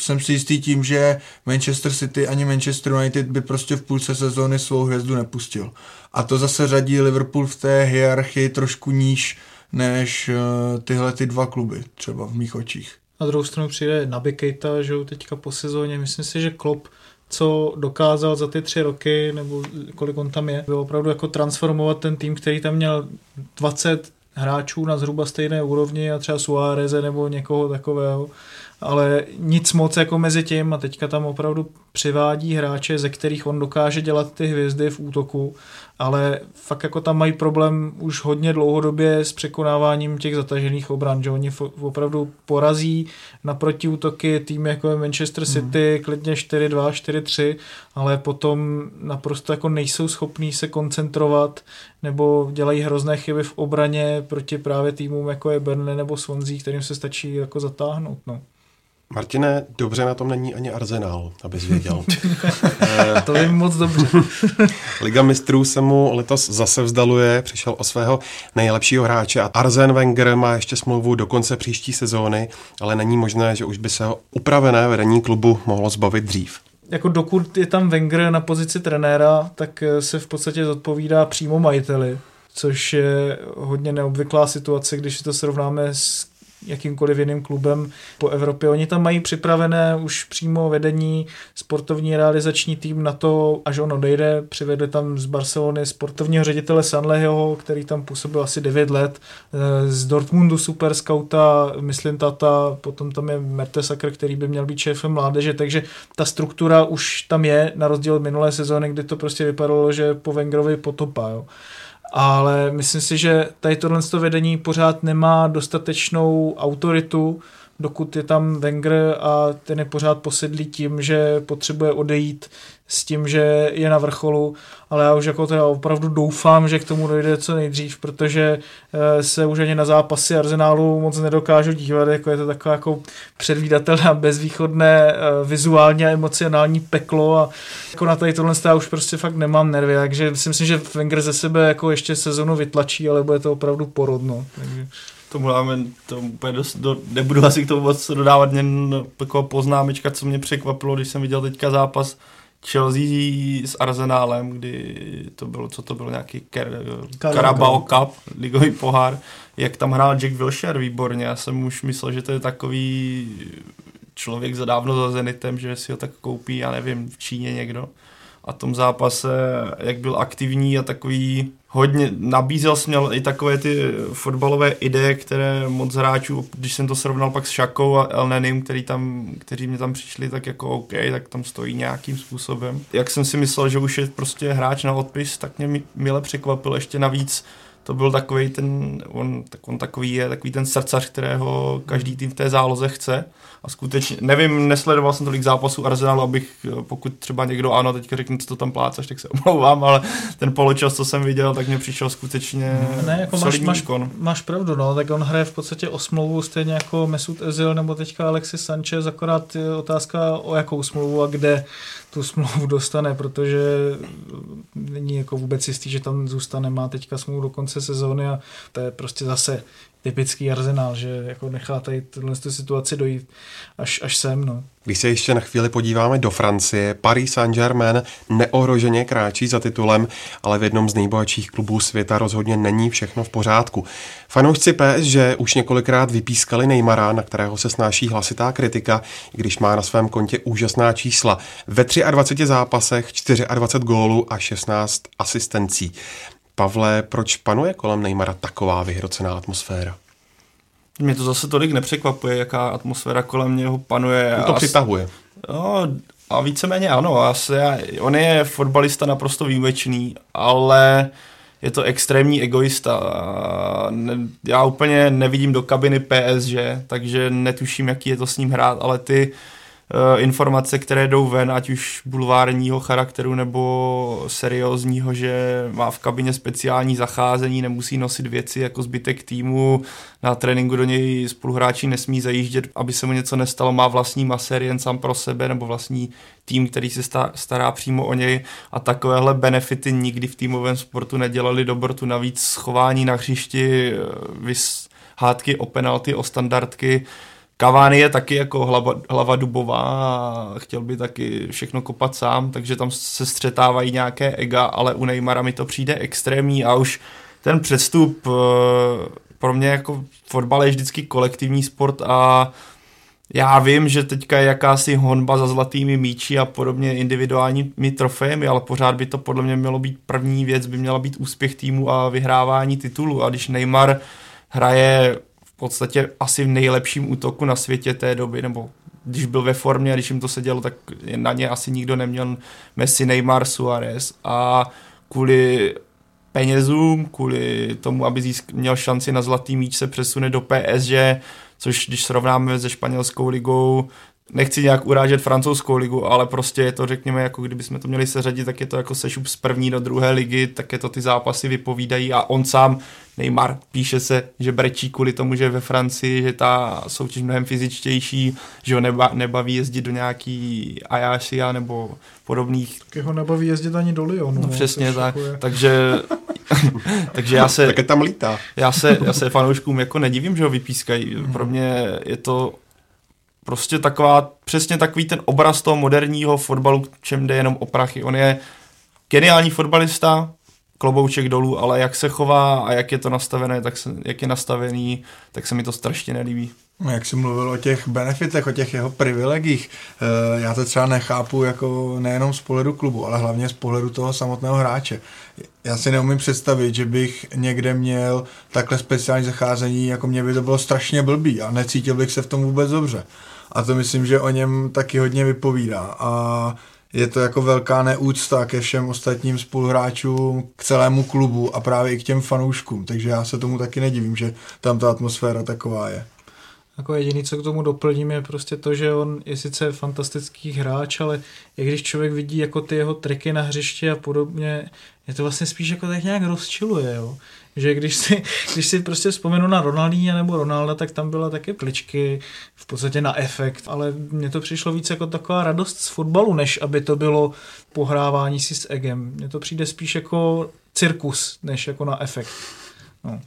jsem si jistý tím, že Manchester City ani Manchester United by prostě v půlce sezóny svou hvězdu nepustil. A to zase řadí Liverpool v té hierarchii trošku níž než uh, tyhle ty dva kluby, třeba v mých očích. Na druhou stranu přijde Naby Keita, že jo, teďka po sezóně. Myslím si, že Klopp co dokázal za ty tři roky, nebo kolik on tam je, byl opravdu jako transformovat ten tým, který tam měl 20 hráčů na zhruba stejné úrovni a třeba Suáreze nebo někoho takového ale nic moc jako mezi tím a teďka tam opravdu přivádí hráče, ze kterých on dokáže dělat ty hvězdy v útoku, ale fakt jako tam mají problém už hodně dlouhodobě s překonáváním těch zatažených obran, že oni opravdu porazí na protiútoky tým jako je Manchester hmm. City, hmm. klidně 4-2, 4-3, ale potom naprosto jako nejsou schopní se koncentrovat nebo dělají hrozné chyby v obraně proti právě týmům jako je Burnley nebo Swansea, kterým se stačí jako zatáhnout. No. Martine, dobře na tom není ani Arsenal, abys věděl. [LAUGHS] to je moc dobře. [LAUGHS] Liga mistrů se mu letos zase vzdaluje, přišel o svého nejlepšího hráče a Arzen Wenger má ještě smlouvu do konce příští sezóny, ale není možné, že už by se ho upravené vedení klubu mohlo zbavit dřív jako dokud je tam Wenger na pozici trenéra, tak se v podstatě zodpovídá přímo majiteli, což je hodně neobvyklá situace, když si to srovnáme s jakýmkoliv jiným klubem po Evropě. Oni tam mají připravené už přímo vedení, sportovní realizační tým na to, až on odejde. Přivedli tam z Barcelony sportovního ředitele Sanleho, který tam působil asi 9 let, eh, z Dortmundu super scouta, myslím tata, potom tam je Mertesacker, který by měl být šéfem mládeže, takže ta struktura už tam je, na rozdíl od minulé sezóny, kdy to prostě vypadalo, že po Wengerovi potopá. Jo ale myslím si, že tady tohle vedení pořád nemá dostatečnou autoritu dokud je tam Wenger a ten je pořád posedlý tím, že potřebuje odejít s tím, že je na vrcholu, ale já už jako teda opravdu doufám, že k tomu dojde co nejdřív, protože eh, se už ani na zápasy Arsenálu moc nedokážu dívat, jako je to taková jako předvídatelné, [LAUGHS] bezvýchodné eh, vizuálně a emocionální peklo a jako na tady tohle já už prostě fakt nemám nervy, takže si myslím, že Wenger ze sebe jako ještě sezonu vytlačí, ale bude to opravdu porodno. Takže tomu dáme, to úplně dost, do, nebudu asi k tomu moc dodávat jen taková poznámečka, co mě překvapilo, když jsem viděl teďka zápas Chelsea s Arsenálem, kdy to bylo, co to bylo, nějaký Carabao Cup, ligový pohár, jak tam hrál Jack Wilshere výborně, já jsem už myslel, že to je takový člověk za dávno za Zenitem, že si ho tak koupí, já nevím, v Číně někdo. A tom zápase, jak byl aktivní a takový hodně, nabízel směl i takové ty fotbalové ideje, které moc hráčů, když jsem to srovnal pak s Šakou a Elnenym, který tam, kteří mě tam přišli, tak jako OK, tak tam stojí nějakým způsobem. Jak jsem si myslel, že už je prostě hráč na odpis, tak mě mile překvapil ještě navíc to byl takový ten, on, tak on takový je, takový ten srdcař, kterého každý tým v té záloze chce. A skutečně, nevím, nesledoval jsem tolik zápasů Arsenalu, abych, pokud třeba někdo ano, teďka řekne, co to tam plácaš, tak se [LAUGHS] omlouvám, ale ten poločas, co jsem viděl, tak mě přišel skutečně ne, jako máš, máš, máš, pravdu, no, tak on hraje v podstatě o smlouvu stejně jako Mesut Ezil nebo teďka Alexis Sanchez, akorát je otázka o jakou smlouvu a kde tu smlouvu dostane, protože není jako vůbec jistý, že tam zůstane, má teďka smlouvu do konce sezóny a to je prostě zase typický arzenál, že jako nechá tady tuhle situaci dojít až, až sem. No. Když se ještě na chvíli podíváme do Francie, Paris Saint-Germain neohroženě kráčí za titulem, ale v jednom z nejbohatších klubů světa rozhodně není všechno v pořádku. Fanoušci PSG už několikrát vypískali Neymara, na kterého se snáší hlasitá kritika, i když má na svém kontě úžasná čísla. Ve 23 zápasech 24 gólů a 16 asistencí. Pavle, proč panuje kolem Neymara taková vyhrocená atmosféra? Mě to zase tolik nepřekvapuje, jaká atmosféra kolem něho panuje. To přitahuje. No, a víceméně ano, asi, on je fotbalista naprosto výjimečný, ale je to extrémní egoista. Já úplně nevidím do kabiny PSG, takže netuším, jaký je to s ním hrát, ale ty Eh, informace, které jdou ven, ať už bulvárního charakteru nebo seriózního, že má v kabině speciální zacházení, nemusí nosit věci jako zbytek týmu, na tréninku do něj spoluhráči nesmí zajíždět, aby se mu něco nestalo, má vlastní masér jen sám pro sebe nebo vlastní tým, který se stará přímo o něj. A takovéhle benefity nikdy v týmovém sportu nedělali dobrotu, navíc schování na hřišti, eh, vys, hádky o penalty, o standardky, Cavani je taky jako hlava, hlava dubová a chtěl by taky všechno kopat sám, takže tam se střetávají nějaké ega, ale u Neymara mi to přijde extrémní a už ten přestup eh, pro mě jako fotbal je vždycky kolektivní sport a já vím, že teďka je jakási honba za zlatými míči a podobně individuálními trofejemi, ale pořád by to podle mě mělo být první věc, by měla být úspěch týmu a vyhrávání titulu. A když Neymar hraje podstatě asi v nejlepším útoku na světě té doby, nebo když byl ve formě, když jim to sedělo, tak na ně asi nikdo neměl Messi, Neymar, Suarez. A kvůli penězům, kvůli tomu, aby získ- měl šanci na zlatý míč se přesune do PSG, což když srovnáme se španělskou ligou, nechci nějak urážet francouzskou ligu, ale prostě je to, řekněme, jako kdyby jsme to měli seřadit, tak je to jako sešup z první do druhé ligy, tak je to ty zápasy vypovídají a on sám, Neymar, píše se, že brečí kvůli tomu, že ve Francii, že ta soutěž mnohem fyzičtější, že ho neba, nebaví jezdit do nějaký Ajaxia nebo podobných. Tak ho nebaví jezdit ani do Lyonu. No, no přesně tak, takže [LAUGHS] takže já se... Také tam lítá. já se, já se fanouškům jako nedivím, že ho vypískají. Pro mě je to Prostě taková, přesně takový ten obraz toho moderního fotbalu, čem jde jenom o prachy. On je geniální fotbalista, klobouček dolů, ale jak se chová a jak je to nastavené, tak se, jak je nastavený, tak se mi to strašně nelíbí. No, jak jsi mluvil o těch benefitech, o těch jeho privilegích, eh, já to třeba nechápu jako nejenom z pohledu klubu, ale hlavně z pohledu toho samotného hráče. Já si neumím představit, že bych někde měl takhle speciální zacházení, jako mě by to bylo strašně blbý a necítil bych se v tom vůbec dobře. A to myslím, že o něm taky hodně vypovídá. A je to jako velká neúcta ke všem ostatním spoluhráčům, k celému klubu a právě i k těm fanouškům. Takže já se tomu taky nedivím, že tam ta atmosféra taková je. Jako jediný, co k tomu doplním, je prostě to, že on je sice fantastický hráč, ale jak když člověk vidí jako ty jeho triky na hřišti a podobně, je to vlastně spíš jako tak nějak rozčiluje, jo. Že když si, [LAUGHS] když si prostě vzpomenu na Ronaldinha nebo Ronalda, tak tam byla taky pličky v podstatě na efekt, ale mně to přišlo víc jako taková radost z fotbalu, než aby to bylo pohrávání si s egem. Mně to přijde spíš jako cirkus, než jako na efekt. No.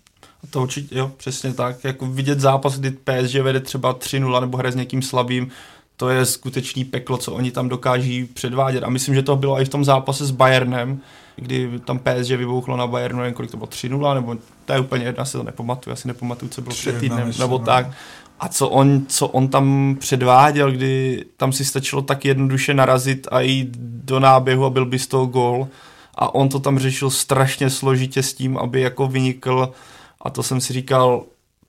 To určitě, jo, přesně tak. Jako vidět zápas, kdy PSG vede třeba 3-0 nebo hraje s někým slabým, to je skutečný peklo, co oni tam dokáží předvádět. A myslím, že to bylo i v tom zápase s Bayernem, kdy tam PSG vybouchlo na Bayernu, nevím, kolik to bylo, 3-0, nebo to je úplně jedna, se to nepamatuju, asi nepamatuju, co bylo před týdnem, myslím, nebo no. tak. A co on, co on tam předváděl, kdy tam si stačilo tak jednoduše narazit a jít do náběhu a byl by z toho gol. A on to tam řešil strašně složitě s tím, aby jako vynikl a to jsem si říkal,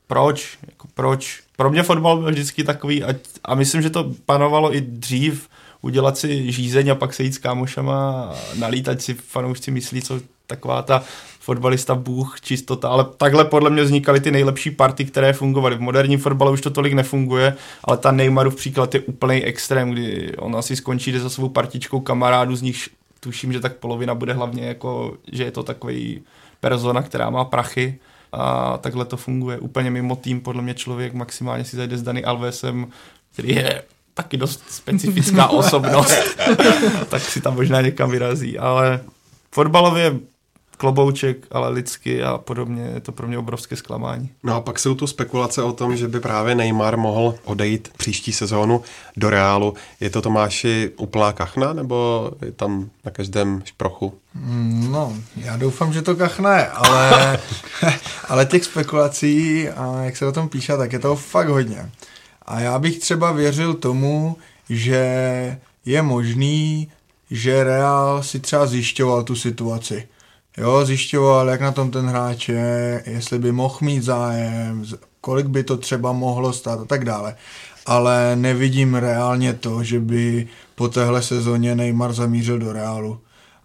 proč? Jako proč? Pro mě fotbal byl vždycky takový, a, a myslím, že to panovalo i dřív, udělat si žízeň a pak se jít s kámošama nalít, ať si fanoušci myslí, co taková ta fotbalista bůh, čistota, ale takhle podle mě vznikaly ty nejlepší party, které fungovaly. V moderním fotbale už to tolik nefunguje, ale ta Neymarův příklad je úplný extrém, kdy on asi skončí za svou partičkou kamarádu, z nich tuším, že tak polovina bude hlavně jako, že je to takový persona, která má prachy a takhle to funguje. Úplně mimo tým, podle mě člověk maximálně si zajde s Dani Alvesem, který je taky dost specifická [LAUGHS] osobnost, [LAUGHS] tak si tam možná někam vyrazí, ale fotbalově klobouček, ale lidsky a podobně. Je to pro mě obrovské zklamání. No a pak jsou tu spekulace o tom, že by právě Neymar mohl odejít příští sezónu do Reálu. Je to Tomáši úplná kachna, nebo je tam na každém šprochu? No, já doufám, že to kachna je, ale, [LAUGHS] ale těch spekulací a jak se o tom píše, tak je to fakt hodně. A já bych třeba věřil tomu, že je možný, že Real si třeba zjišťoval tu situaci. Jo, zjišťoval, jak na tom ten hráč je, jestli by mohl mít zájem, kolik by to třeba mohlo stát a tak dále. Ale nevidím reálně to, že by po téhle sezóně Neymar zamířil do Realu.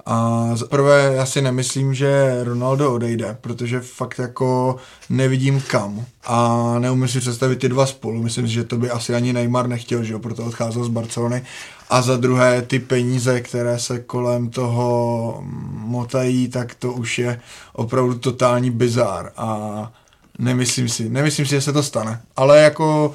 A za prvé já si nemyslím, že Ronaldo odejde, protože fakt jako nevidím kam. A neumím si představit ty dva spolu. Myslím si, že to by asi ani Neymar nechtěl, že jo, proto odcházel z Barcelony. A za druhé ty peníze, které se kolem toho motají, tak to už je opravdu totální bizár. A nemyslím si, nemyslím si, že se to stane. Ale jako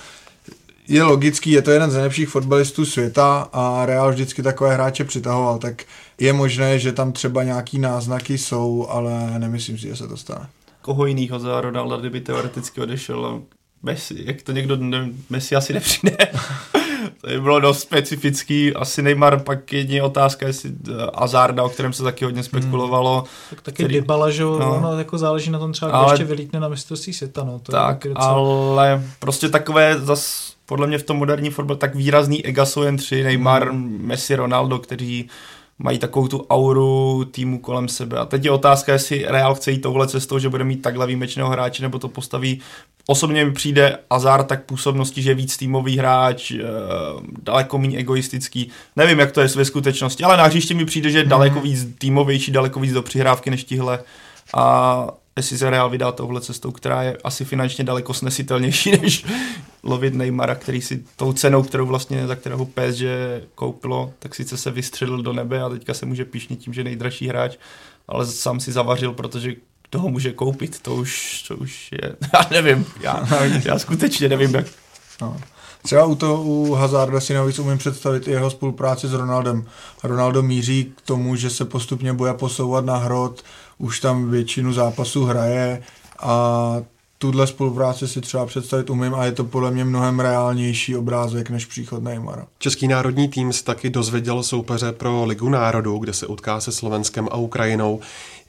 je logický, je to jeden z nejlepších fotbalistů světa a Real vždycky takové hráče přitahoval, tak je možné, že tam třeba nějaký náznaky jsou, ale nemyslím si, že se to stane. Koho jiného za Ronaldo, kdyby teoreticky odešel Messi, jak to někdo, ne, Messi asi nepřijde. [LAUGHS] to by bylo dost specifický. Asi Neymar pak jedině otázka, jestli uh, Azarda, o kterém se taky hodně spekulovalo. Hmm. Tak taky který, Dybala, že no. ono jako záleží na tom třeba, ale, ještě vylítne na mistrovství světa. No. To tak, je docela... ale prostě takové zas podle mě v tom moderním fotbale tak výrazný ega jsou jen tři, Neymar, hmm. Messi, Ronaldo, kteří mají takovou tu auru týmu kolem sebe. A teď je otázka, jestli Real chce jít touhle cestou, že bude mít takhle výjimečného hráče, nebo to postaví. Osobně mi přijde Azar tak působnosti, že je víc týmový hráč, e, daleko méně egoistický. Nevím, jak to je ve skutečnosti, ale na hřišti mi přijde, že je daleko mhm. víc týmovější, daleko víc do přihrávky než tihle. A jestli se Real vydá touhle cestou, která je asi finančně daleko snesitelnější, [LAUGHS] než lovit Neymara, který si tou cenou, kterou vlastně, za kterého PSG koupilo, tak sice se vystřelil do nebe a teďka se může píšnit tím, že nejdražší hráč, ale sám si zavařil, protože toho může koupit, to už, to už je, [LAUGHS] já nevím, já, já skutečně nevím, jak... No. Třeba u, toho, u Hazarda si navíc umím představit i jeho spolupráci s Ronaldem. Ronaldo míří k tomu, že se postupně bude posouvat na hrot, už tam většinu zápasů hraje a tuhle spolupráci si třeba představit umím a je to podle mě mnohem reálnější obrázek než příchod Neymara. Český národní tým se taky dozvěděl soupeře pro Ligu národů, kde se utká se Slovenskem a Ukrajinou.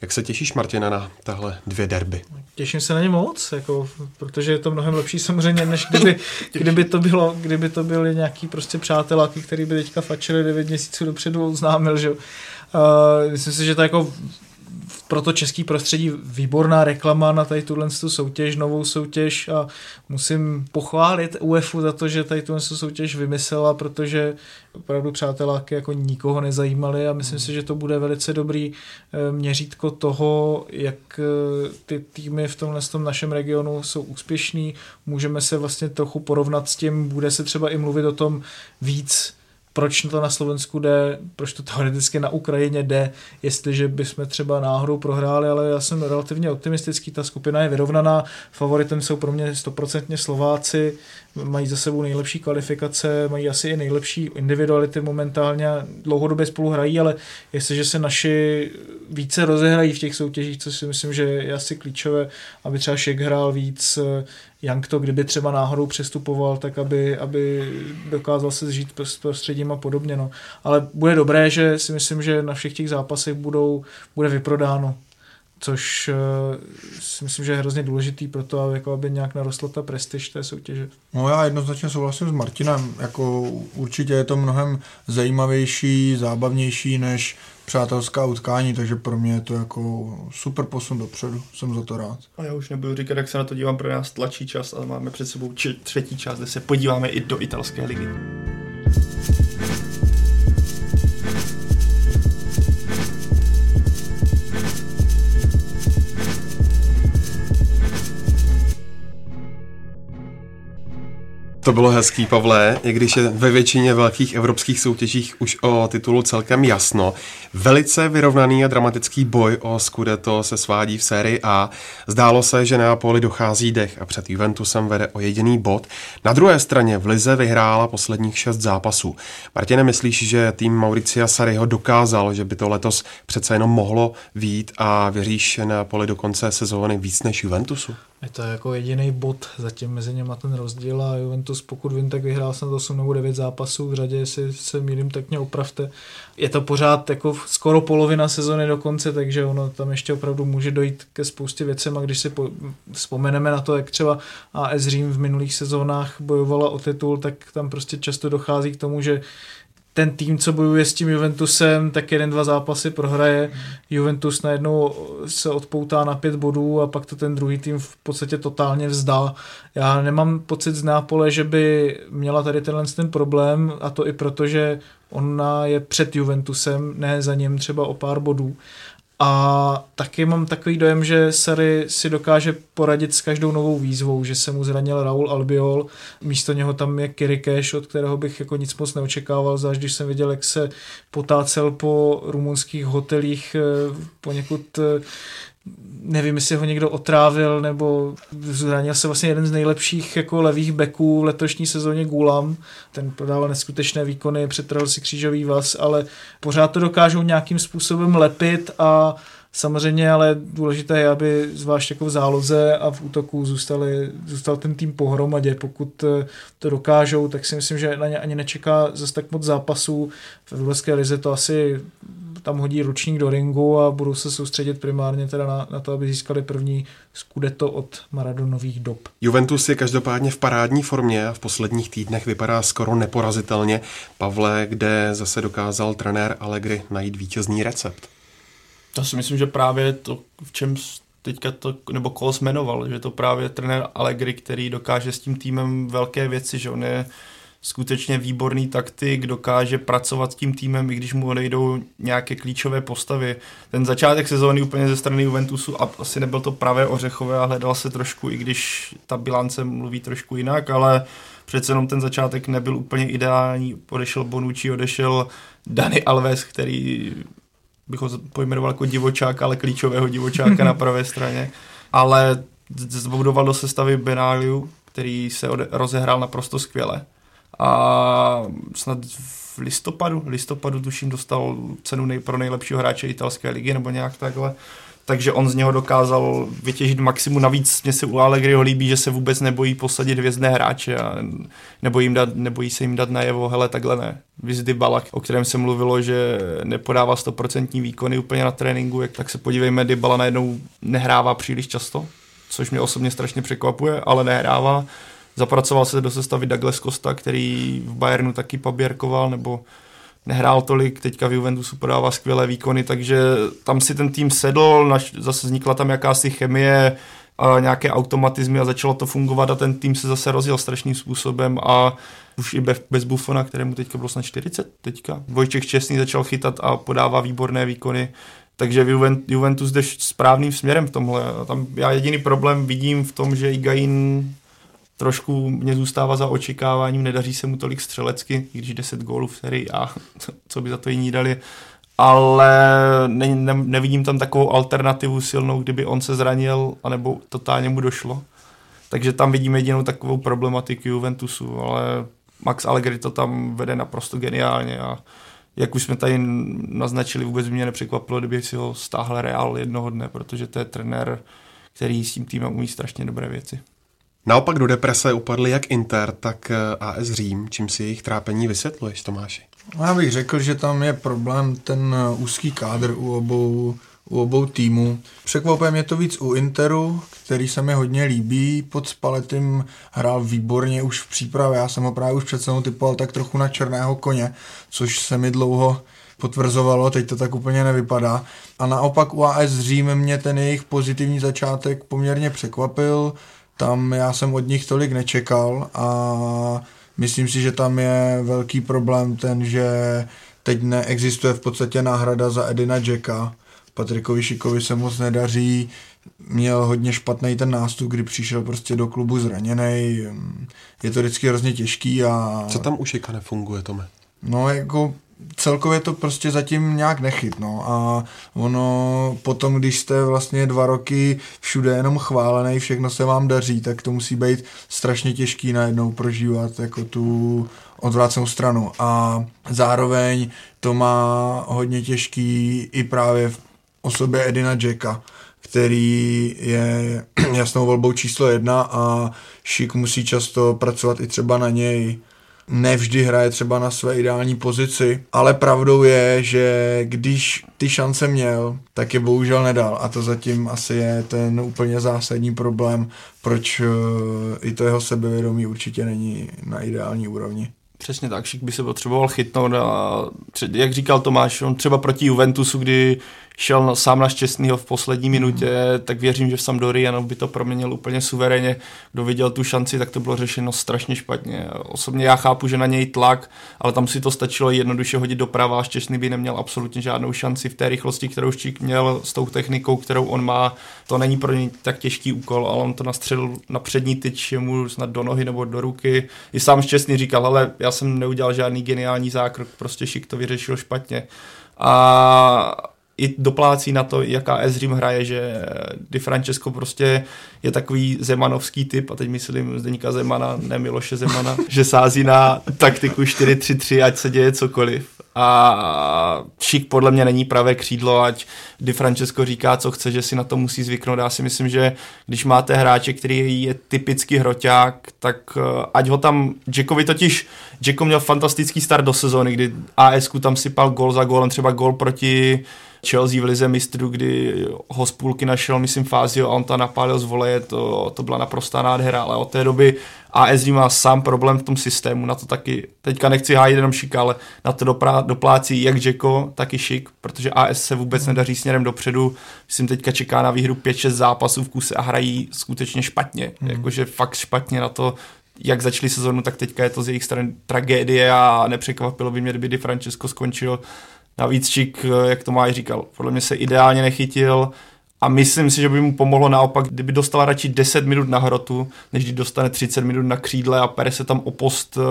Jak se těšíš, Martina, na tahle dvě derby? Těším se na ně moc, jako, protože je to mnohem lepší samozřejmě, než kdyby, [LAUGHS] kdyby, to, bylo, kdyby to byly nějaký prostě přáteláky, který by teďka fačili 9 měsíců dopředu oznámil, že uh, myslím si, že to jako pro to český prostředí výborná reklama na tady tuhle soutěž, novou soutěž a musím pochválit UEFu za to, že tady tuhle soutěž vymyslela, protože opravdu přáteláky jako nikoho nezajímaly a myslím si, že to bude velice dobrý eh, měřítko toho, jak eh, ty týmy v tomhle tom našem regionu jsou úspěšný. Můžeme se vlastně trochu porovnat s tím, bude se třeba i mluvit o tom víc, proč to na Slovensku jde, proč to teoreticky na Ukrajině jde, jestliže bychom třeba náhodou prohráli, ale já jsem relativně optimistický, ta skupina je vyrovnaná, favoritem jsou pro mě stoprocentně Slováci, mají za sebou nejlepší kvalifikace, mají asi i nejlepší individuality momentálně, dlouhodobě spolu hrají, ale jestliže se naši více rozehrají v těch soutěžích, což si myslím, že je asi klíčové, aby třeba Šek hrál víc, Young to, kdyby třeba náhodou přestupoval, tak aby, aby dokázal se zžít s prostředím a podobně. No. Ale bude dobré, že si myslím, že na všech těch zápasech budou, bude vyprodáno což uh, si myslím, že je hrozně důležitý pro to, aby, jako aby nějak narostla ta prestiž té soutěže. No já jednoznačně souhlasím s Martinem, jako určitě je to mnohem zajímavější, zábavnější než přátelská utkání, takže pro mě je to jako super posun dopředu, jsem za to rád. A já už nebudu říkat, jak se na to dívám, pro nás tlačí čas, ale máme před sebou třetí čas, kde se podíváme i do italské ligy. To bylo hezký, Pavle, i když je ve většině velkých evropských soutěžích už o titulu celkem jasno. Velice vyrovnaný a dramatický boj o Scudetto se svádí v sérii A. Zdálo se, že Neapoli dochází dech a před Juventusem vede o jediný bod. Na druhé straně v Lize vyhrála posledních šest zápasů. Martine, myslíš, že tým Mauricia Sariho dokázal, že by to letos přece jenom mohlo vít a věříš Neapoli do konce sezóny víc než Juventusu? Je to jako jediný bod zatím mezi něma ten rozdíl a Juventus, pokud vím, tak vyhrál jsem 8 nebo 9 zápasů v řadě, jestli se mýlím, tak mě opravte. Je to pořád jako skoro polovina sezony do konce, takže ono tam ještě opravdu může dojít ke spoustě věcem a když si po, vzpomeneme na to, jak třeba AS Řím v minulých sezónách bojovala o titul, tak tam prostě často dochází k tomu, že ten tým, co bojuje s tím Juventusem, tak jeden, dva zápasy prohraje. Juventus najednou se odpoutá na pět bodů a pak to ten druhý tým v podstatě totálně vzdá. Já nemám pocit z Nápole, že by měla tady tenhle ten problém a to i proto, že ona je před Juventusem, ne za ním třeba o pár bodů. A taky mám takový dojem, že Sary si dokáže poradit s každou novou výzvou, že se mu zranil Raul Albiol, místo něho tam je Kirikeš, od kterého bych jako nic moc neočekával, zvlášť když jsem viděl, jak se potácel po rumunských hotelích eh, poněkud eh, nevím, jestli ho někdo otrávil, nebo zranil se vlastně jeden z nejlepších jako levých beků v letošní sezóně Gulam. Ten prodával neskutečné výkony, přetrhl si křížový vás, ale pořád to dokážou nějakým způsobem lepit a Samozřejmě, ale důležité je, aby zvlášť jako v záloze a v útoku zůstali, zůstal ten tým pohromadě. Pokud to dokážou, tak si myslím, že na ně ani nečeká zase tak moc zápasů. V Evropské lize to asi tam hodí ručník do ringu a budou se soustředit primárně teda na, na to, aby získali první skudeto od Maradonových dob. Juventus je každopádně v parádní formě a v posledních týdnech vypadá skoro neporazitelně. Pavle, kde zase dokázal trenér Allegri najít vítězný recept? To si myslím, že právě to, v čem teďka to, nebo Kols jmenoval, že to právě trenér Allegri, který dokáže s tím týmem velké věci, že on je skutečně výborný taktik, dokáže pracovat s tím týmem, i když mu odejdou nějaké klíčové postavy. Ten začátek sezóny úplně ze strany Juventusu a asi nebyl to pravé ořechové a hledal se trošku, i když ta bilance mluví trošku jinak, ale přece jenom ten začátek nebyl úplně ideální. Odešel Bonucci, odešel Dani Alves, který bych ho pojmenoval jako divočák, ale klíčového divočáka [LAUGHS] na pravé straně. Ale zbudoval do sestavy Benaliu, který se rozehrál naprosto skvěle a snad v listopadu, listopadu tuším dostal cenu nej, pro nejlepšího hráče italské ligy nebo nějak takhle. Takže on z něho dokázal vytěžit maximum. Navíc mě se u Allegriho líbí, že se vůbec nebojí posadit hvězdné hráče a nebojí, jim dát, nebojí se jim dát najevo, hele, takhle ne. Vizdy Balak, o kterém se mluvilo, že nepodává stoprocentní výkony úplně na tréninku, jak tak se podívejme, Dybala najednou nehrává příliš často, což mě osobně strašně překvapuje, ale nehrává Zapracoval se do sestavy Douglas Costa, který v Bayernu taky paběrkoval, nebo nehrál tolik, teďka v Juventusu podává skvělé výkony, takže tam si ten tým sedl, naš, zase vznikla tam jakási chemie, a nějaké automatizmy a začalo to fungovat a ten tým se zase rozjel strašným způsobem a už i bez, Buffona, kterému teďka bylo snad 40 teďka. Vojček Čestný začal chytat a podává výborné výkony. Takže Juventus jde správným směrem v tomhle. Tam já jediný problém vidím v tom, že Igain trošku mě zůstává za očekáváním, nedaří se mu tolik střelecky, i když 10 gólů v sérii a co by za to jiní dali, ale ne, ne, nevidím tam takovou alternativu silnou, kdyby on se zranil, anebo totálně mu došlo. Takže tam vidím jedinou takovou problematiku Juventusu, ale Max Allegri to tam vede naprosto geniálně a jak už jsme tady naznačili, vůbec mě nepřekvapilo, kdyby si ho stáhl Real jednoho dne, protože to je trenér, který s tím týmem umí strašně dobré věci. Naopak do deprese upadly jak Inter, tak eh, AS Řím, čím si jejich trápení vysvětluješ, Tomáši? Já bych řekl, že tam je problém ten eh, úzký kádr u obou, u obou týmů. Překvapuje mě to víc u Interu, který se mi hodně líbí. Pod Spaletým hrál výborně už v přípravě. Já jsem ho právě už před typoval tak trochu na černého koně, což se mi dlouho potvrzovalo, teď to tak úplně nevypadá. A naopak u AS Řím mě ten jejich pozitivní začátek poměrně překvapil. Tam já jsem od nich tolik nečekal a myslím si, že tam je velký problém ten, že teď neexistuje v podstatě náhrada za Edina Jacka. Patrikovi Šikovi se moc nedaří, měl hodně špatný ten nástup, kdy přišel prostě do klubu zraněný. Je to vždycky hrozně těžký a... Co tam u Šika nefunguje, Tome? No, jako celkově to prostě zatím nějak nechyt, no. A ono potom, když jste vlastně dva roky všude jenom chválený, všechno se vám daří, tak to musí být strašně těžký najednou prožívat jako tu odvrácenou stranu. A zároveň to má hodně těžký i právě v osobě Edina Jacka, který je [CLEARS THROAT] jasnou volbou číslo jedna a Šik musí často pracovat i třeba na něj nevždy hraje třeba na své ideální pozici, ale pravdou je, že když ty šance měl, tak je bohužel nedal a to zatím asi je ten úplně zásadní problém, proč eh, i to jeho sebevědomí určitě není na ideální úrovni. Přesně tak, Šik by se potřeboval chytnout a jak říkal Tomáš, on třeba proti Juventusu, kdy šel sám na šťastného v poslední minutě, mm. tak věřím, že v Sampdoria by to proměnil úplně suverénně. Kdo viděl tu šanci, tak to bylo řešeno strašně špatně. Osobně já chápu, že na něj tlak, ale tam si to stačilo jednoduše hodit doprava a šťastný by neměl absolutně žádnou šanci v té rychlosti, kterou Štík měl s tou technikou, kterou on má. To není pro něj tak těžký úkol, ale on to nastřelil na přední tyč, mu snad do nohy nebo do ruky. I sám šťastný říkal, ale já jsem neudělal žádný geniální zákrok, prostě Šik to vyřešil špatně. A i doplácí na to, jaká Ezrim hraje, že Di Francesco prostě je takový zemanovský typ, a teď myslím Zdeníka Zemana, ne Miloše Zemana, [LAUGHS] že sází na taktiku 4-3-3, ať se děje cokoliv. A Šik podle mě není pravé křídlo, ať Di Francesco říká, co chce, že si na to musí zvyknout. Já si myslím, že když máte hráče, který je typicky hroťák, tak eh, ať ho tam, Jackovi totiž, Jacko měl fantastický start do sezóny, kdy ASku tam sypal gol za gólem, třeba gol proti Chelsea v lize mistrů, kdy ho z půlky našel, myslím, Fázio a on to napálil z voleje, to, to byla naprostá nádhera, ale od té doby ASD má sám problém v tom systému, na to taky, teďka nechci hájit jenom šik, ale na to doprá, doplácí jak Jacko, tak i šik, protože AS se vůbec nedaří směrem dopředu, myslím, teďka čeká na výhru 5-6 zápasů v kuse a hrají skutečně špatně, mm. jakože fakt špatně na to, jak začali sezonu, tak teďka je to z jejich strany tragédie a nepřekvapilo by mě, kdyby Di Francesco skončil Navíc Čík, jak to má říkal, podle mě se ideálně nechytil a myslím si, že by mu pomohlo naopak, kdyby dostal radši 10 minut na hrotu, než když dostane 30 minut na křídle a pere se tam o post uh,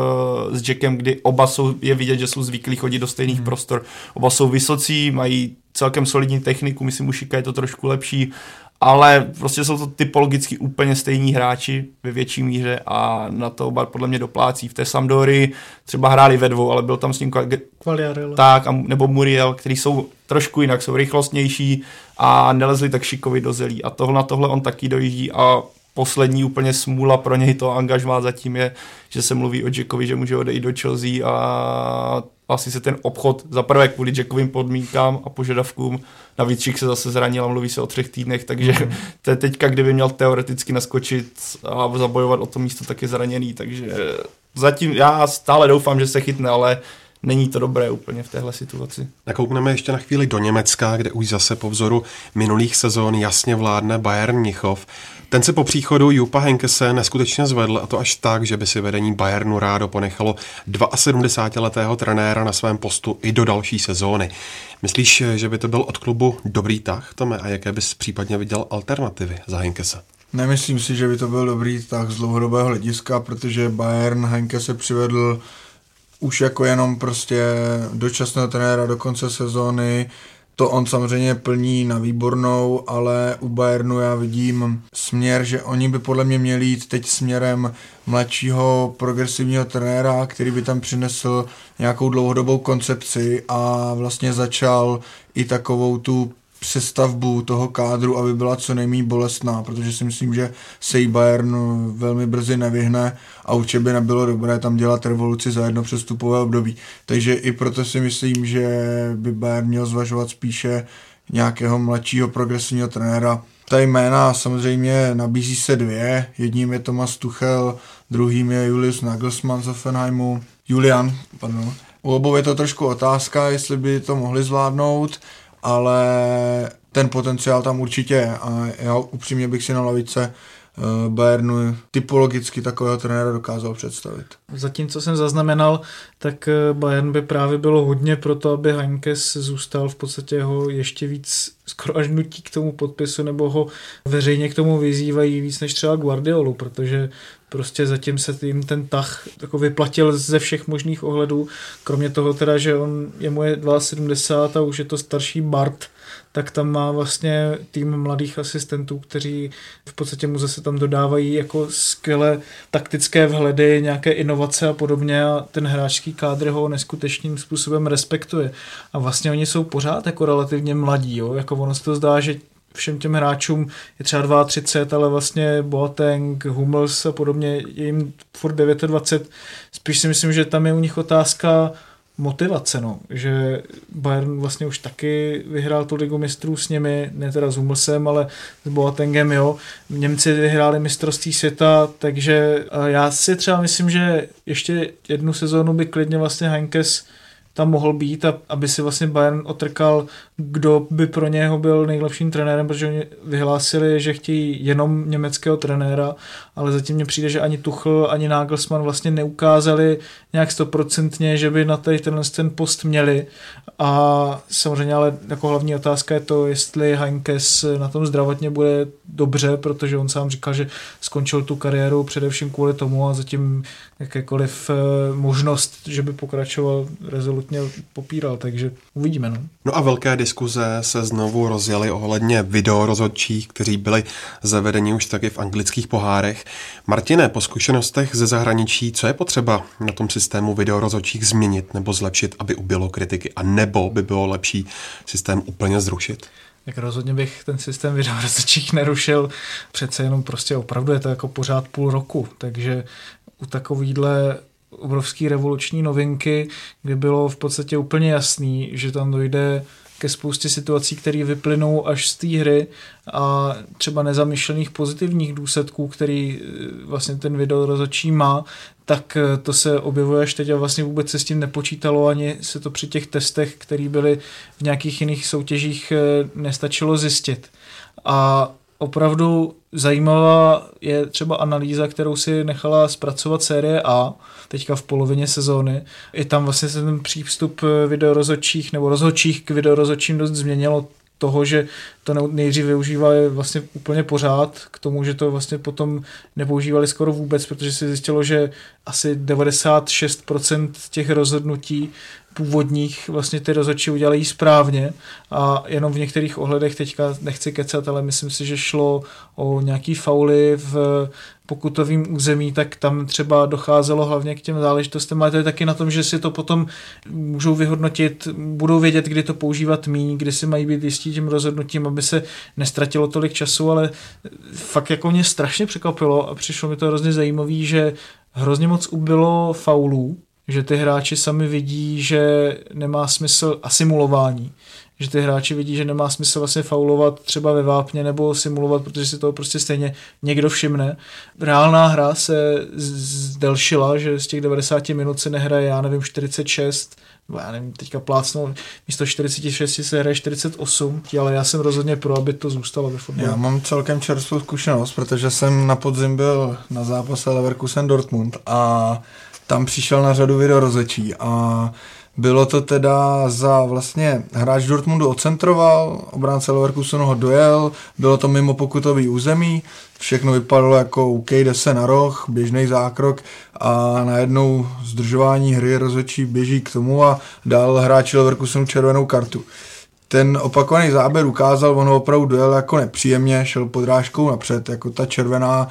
s Jackem, kdy oba jsou, je vidět, že jsou zvyklí chodit do stejných hmm. prostor. Oba jsou vysocí, mají celkem solidní techniku, myslím, u Šika je to trošku lepší ale prostě jsou to typologicky úplně stejní hráči ve větší míře a na to oba podle mě doplácí. V té Sampdory třeba hráli ve dvou, ale byl tam s ním Quagliarella. Tak, a, nebo Muriel, který jsou trošku jinak, jsou rychlostnější a nelezli tak šikově do zelí. A tohle na tohle on taky dojíždí a poslední úplně smůla pro něj to angažmá zatím je, že se mluví o Jackovi, že může odejít do Chelsea a asi se ten obchod za prvé kvůli Jackovým podmínkám a požadavkům, navíc Čík se zase zranil a mluví se o třech týdnech, takže mm. to je teďka, kdyby měl teoreticky naskočit a zabojovat o to místo, tak je zraněný, takže zatím já stále doufám, že se chytne, ale není to dobré úplně v téhle situaci. Nakoukneme ještě na chvíli do Německa, kde už zase po vzoru minulých sezón jasně vládne Bayern Mnichov. Ten se po příchodu Jupa Henkese neskutečně zvedl a to až tak, že by si vedení Bayernu rádo ponechalo 72-letého trenéra na svém postu i do další sezóny. Myslíš, že by to byl od klubu dobrý tah, Tome, a jaké bys případně viděl alternativy za Henkese? Nemyslím si, že by to byl dobrý tak z dlouhodobého hlediska, protože Bayern Henke se přivedl už jako jenom prostě dočasného trenéra do konce sezóny, to on samozřejmě plní na výbornou, ale u Bayernu já vidím směr, že oni by podle mě měli jít teď směrem mladšího progresivního trenéra, který by tam přinesl nějakou dlouhodobou koncepci a vlastně začal i takovou tu přestavbu toho kádru, aby byla co nejméně bolestná, protože si myslím, že se jí Bayern velmi brzy nevyhne a určitě by nebylo dobré tam dělat revoluci za jedno přestupové období. Takže i proto si myslím, že by Bayern měl zvažovat spíše nějakého mladšího progresivního trenéra. Ta jména samozřejmě nabízí se dvě. Jedním je Thomas Tuchel, druhým je Julius Nagelsmann z Offenheimu. Julian, pardon. U obou je to trošku otázka, jestli by to mohli zvládnout ale ten potenciál tam určitě je a já upřímně bych si na lavice eh, Bayernu typologicky takového trenéra dokázal představit. Zatím, co jsem zaznamenal, tak eh, Bayern by právě bylo hodně pro to, aby Heinkes zůstal v podstatě ho ještě víc skoro až nutí k tomu podpisu, nebo ho veřejně k tomu vyzývají víc než třeba Guardiolu, protože prostě zatím se tím ten tah jako vyplatil ze všech možných ohledů, kromě toho teda, že on je moje 72 a už je to starší Bart, tak tam má vlastně tým mladých asistentů, kteří v podstatě mu zase tam dodávají jako skvělé taktické vhledy, nějaké inovace a podobně a ten hráčský kádr ho neskutečným způsobem respektuje. A vlastně oni jsou pořád jako relativně mladí, jo? jako ono se to zdá, že všem těm hráčům je třeba 32, ale vlastně Boateng, Hummels a podobně je jim furt 29. Spíš si myslím, že tam je u nich otázka motivace, no. že Bayern vlastně už taky vyhrál tu ligu mistrů s nimi, ne teda s Hummelsem, ale s Boatengem, jo. Němci vyhráli mistrovství světa, takže já si třeba myslím, že ještě jednu sezónu by klidně vlastně Heinkes tam mohl být, a, aby si vlastně Bayern otrkal, kdo by pro něho byl nejlepším trenérem, protože oni vyhlásili, že chtějí jenom německého trenéra, ale zatím mně přijde, že ani Tuchl, ani Nagelsmann vlastně neukázali nějak stoprocentně, že by na tady tenhle ten post měli. A samozřejmě ale jako hlavní otázka je to, jestli Heinkes na tom zdravotně bude dobře, protože on sám říkal, že skončil tu kariéru především kvůli tomu a zatím jakékoliv eh, možnost, že by pokračoval rezolutně popíral, takže uvidíme. No, no a velké diskuze se znovu rozjeli ohledně videorozhodčích, kteří byli zavedeni už taky v anglických pohárech. Martine, po zkušenostech ze zahraničí, co je potřeba na tom systému videorozhodčích změnit nebo zlepšit, aby ubylo kritiky a nebo by bylo lepší systém úplně zrušit? Tak rozhodně bych ten systém videorozhodčích nerušil. Přece jenom prostě opravdu je to jako pořád půl roku, takže u takovýhle obrovský revoluční novinky, kdy bylo v podstatě úplně jasný, že tam dojde ke spoustě situací, které vyplynou až z té hry a třeba nezamýšlených pozitivních důsledků, který eh, vlastně ten video rozhodčí má, tak eh, to se objevuje až teď a vlastně vůbec se s tím nepočítalo, ani se to při těch testech, které byly v nějakých jiných soutěžích, eh, nestačilo zjistit. A opravdu zajímavá je třeba analýza, kterou si nechala zpracovat série A, teďka v polovině sezóny. I tam vlastně se ten přístup videorozhodčích nebo rozhodčích k videorozhodčím dost změnilo toho, že to nejdřív využívali vlastně úplně pořád, k tomu, že to vlastně potom nepoužívali skoro vůbec, protože se zjistilo, že asi 96% těch rozhodnutí původních vlastně ty rozhodčí udělají správně a jenom v některých ohledech teďka nechci kecat, ale myslím si, že šlo o nějaký fauly v pokutovým území, tak tam třeba docházelo hlavně k těm záležitostem, ale to je taky na tom, že si to potom můžou vyhodnotit, budou vědět, kdy to používat míň, kdy si mají být jistí tím rozhodnutím, aby se nestratilo tolik času, ale fakt jako mě strašně překvapilo a přišlo mi to hrozně zajímavý, že hrozně moc ubylo faulů, že ty hráči sami vidí, že nemá smysl asimulování, že ty hráči vidí, že nemá smysl vlastně faulovat třeba ve vápně nebo simulovat, protože si toho prostě stejně někdo všimne. Reálná hra se zdelšila, že z těch 90 minut se nehraje, já nevím, 46 já nevím, teďka plácnou, místo 46 se hraje 48, ale já jsem rozhodně pro, aby to zůstalo ve fotbalu. Já mám celkem čerstvou zkušenost, protože jsem na podzim byl na zápase Leverkusen Dortmund a tam přišel na řadu video rozečí a bylo to teda za vlastně hráč Dortmundu ocentroval, obránce Leverkusenu ho dojel, bylo to mimo pokutový území, všechno vypadalo jako OK, jde se na roh, běžný zákrok a najednou zdržování hry rozhodčí běží k tomu a dal hráči Leverkusenu červenou kartu. Ten opakovaný záběr ukázal, on opravdu dojel jako nepříjemně, šel podrážkou napřed, jako ta červená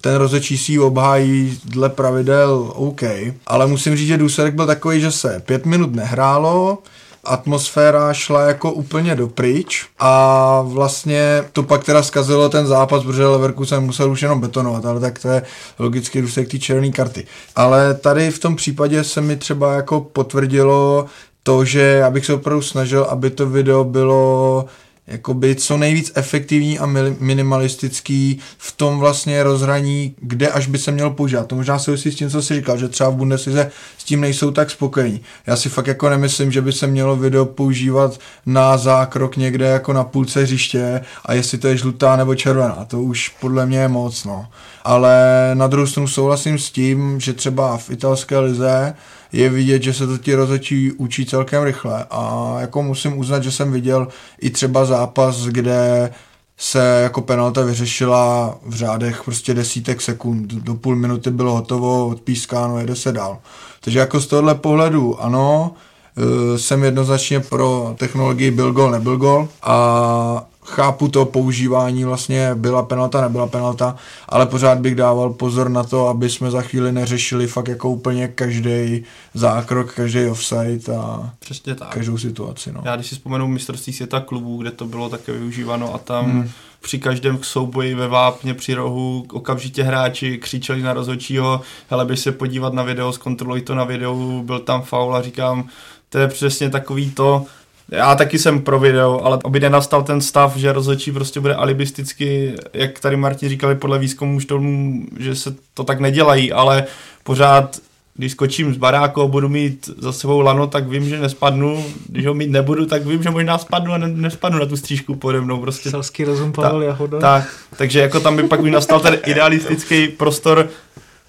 ten rozečí si obhájí dle pravidel OK, ale musím říct, že důsledek byl takový, že se pět minut nehrálo, atmosféra šla jako úplně dopryč a vlastně to pak teda zkazilo ten zápas, protože Leverkusen musel už jenom betonovat, ale tak to je logicky důsledek té červené karty. Ale tady v tom případě se mi třeba jako potvrdilo to, že já bych se opravdu snažil, aby to video bylo jakoby co nejvíc efektivní a minimalistický v tom vlastně rozhraní, kde až by se měl používat. To možná se s tím, co jsi říkal, že třeba v Bundeslize s tím nejsou tak spokojení. Já si fakt jako nemyslím, že by se mělo video používat na zákrok někde jako na půlce hřiště a jestli to je žlutá nebo červená, to už podle mě je moc, no. Ale na druhou stranu souhlasím s tím, že třeba v italské lize je vidět, že se to ti rozhodčí učí celkem rychle a jako musím uznat, že jsem viděl i třeba zápas, kde se jako penalta vyřešila v řádech prostě desítek sekund. Do půl minuty bylo hotovo, odpískáno, jede se dál. Takže jako z tohohle pohledu, ano, e, jsem jednoznačně pro technologii byl gol, nebyl gol a chápu to používání, vlastně byla penalta, nebyla penalta, ale pořád bych dával pozor na to, aby jsme za chvíli neřešili fakt jako úplně každý zákrok, každý offside a Přesně tak. každou situaci. No. Já když si vzpomenu mistrovství světa klubů, kde to bylo také využíváno a tam hmm. při každém souboji ve vápně při rohu okamžitě hráči křičeli na rozhodčího, hele, běž se podívat na video, zkontroluj to na videu, byl tam faul a říkám, to je přesně takový to, já taky jsem pro video, ale aby nenastal ten stav, že rozhodčí prostě bude alibisticky, jak tady Martin říkali podle výzkumu, že se to tak nedělají, ale pořád když skočím z baráku a budu mít za sebou lano, tak vím, že nespadnu. Když ho mít nebudu, tak vím, že možná spadnu a ne, nespadnu na tu střížku pode mnou. Prostě. Selský rozum Pavel Ta, Jahoda. Tak, takže jako tam by pak už nastal ten idealistický prostor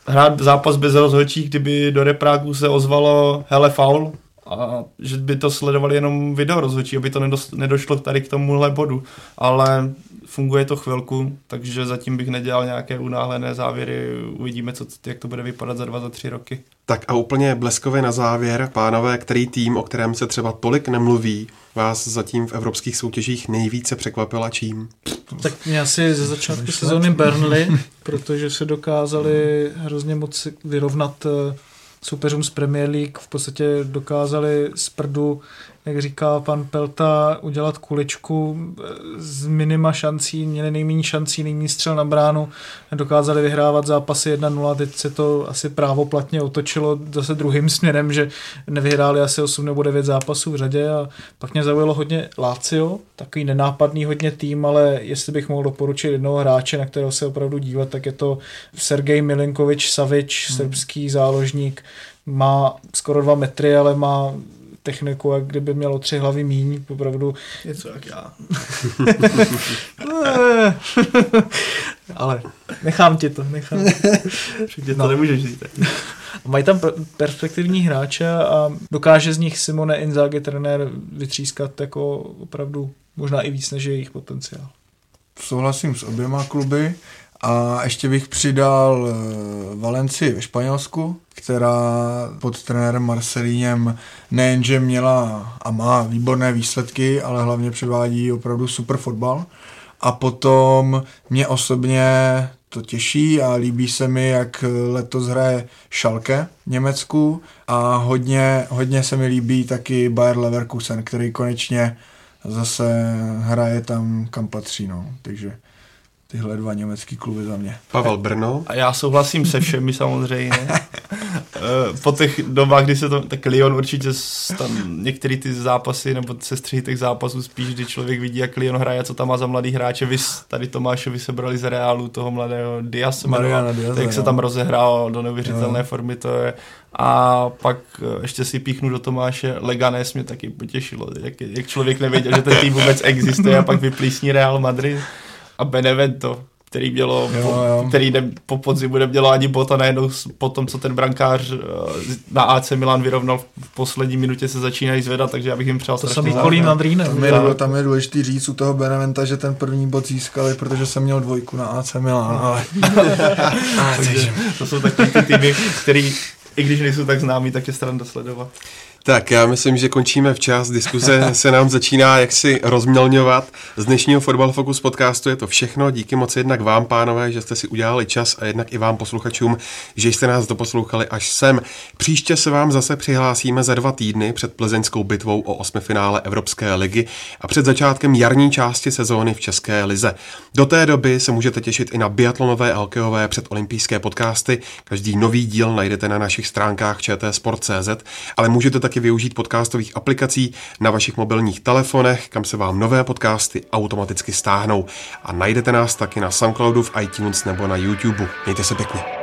hrát zápas bez rozhodčí, kdyby do repráku se ozvalo hele faul, a že by to sledovali jenom video rozhodčí, aby to nedošlo tady k tomuhle bodu. Ale funguje to chvilku, takže zatím bych nedělal nějaké unáhlené závěry. Uvidíme, co, jak to bude vypadat za dva, za tři roky. Tak a úplně bleskově na závěr, pánové, který tým, o kterém se třeba tolik nemluví, vás zatím v evropských soutěžích nejvíce překvapila čím? Tak mě asi ze začátku sezóny Burnley, protože se dokázali hrozně moc vyrovnat eh, soupeřům z Premier League v podstatě dokázali z prdu jak říká pan Pelta, udělat kuličku z minima šancí, měli nejméně šancí, nejméně střel na bránu, dokázali vyhrávat zápasy 1-0, teď se to asi právoplatně otočilo zase druhým směrem, že nevyhráli asi 8 nebo 9 zápasů v řadě a pak mě zaujalo hodně Lazio, takový nenápadný hodně tým, ale jestli bych mohl doporučit jednoho hráče, na kterého se opravdu dívat, tak je to Sergej Milinkovič Savič, hmm. srbský záložník, má skoro dva metry, ale má techniku a kdyby mělo tři hlavy míň, opravdu. Něco jak já. [LAUGHS] Ale nechám ti to, nechám. Tě to no. nemůžeš říct. Mají tam perspektivní hráče a dokáže z nich Simone Inzaghi trenér vytřískat jako opravdu možná i víc než je jejich potenciál. Souhlasím s oběma kluby. A ještě bych přidal eh, Valencii ve Španělsku, která pod trenérem Marcelínem nejenže měla a má výborné výsledky, ale hlavně předvádí opravdu super fotbal. A potom mě osobně to těší a líbí se mi, jak letos hraje Schalke v Německu a hodně, hodně se mi líbí taky Bayer Leverkusen, který konečně zase hraje tam, kam patří. No. Takže tyhle dva německý kluby za mě. Pavel Brno. A já souhlasím se všemi samozřejmě. [LAUGHS] po těch dobách, kdy se to, tak Lyon určitě tam některé ty zápasy nebo sestřihy těch zápasů spíš, kdy člověk vidí, jak Lyon hraje, co tam má za mladý hráče. Vy tady Tomášovi sebrali z Reálu toho mladého Diaz, Mariana Diaz, jak se tam rozehrál do neuvěřitelné jo. formy, to je a pak eh, ještě si píchnu do Tomáše, Leganes mě taky potěšilo, jak, jak člověk nevěděl, že ten tým vůbec existuje a pak vyplísní Real Madrid a Benevento, který mělo, jo, jo. který ne, po podzimu nemělo ani bota najednou po tom, co ten brankář eh, na AC Milan vyrovnal v poslední minutě se začínají zvedat, takže já bych jim přál To samý Kolín nad Tam je, tam je důležitý říct u toho Beneventa, že ten první bod získali, protože jsem měl dvojku na AC Milan, ale... [LAUGHS] takže to jsou takové ty týmy, který i když nejsou tak známí, tak je stran dosledovat. Tak já myslím, že končíme včas. Diskuze se nám začíná jaksi rozmělňovat. Z dnešního Fotbal Focus podcastu je to všechno. Díky moc jednak vám, pánové, že jste si udělali čas a jednak i vám, posluchačům, že jste nás doposlouchali až sem. Příště se vám zase přihlásíme za dva týdny před plzeňskou bitvou o osmifinále Evropské ligy a před začátkem jarní části sezóny v České lize. Do té doby se můžete těšit i na biatlonové a hokejové předolympijské podcasty. Každý nový díl najdete na našich stránkách čtsport.cz, ale můžete taky využít podcastových aplikací na vašich mobilních telefonech, kam se vám nové podcasty automaticky stáhnou. A najdete nás taky na Soundcloudu, v iTunes nebo na YouTube. Mějte se pěkně.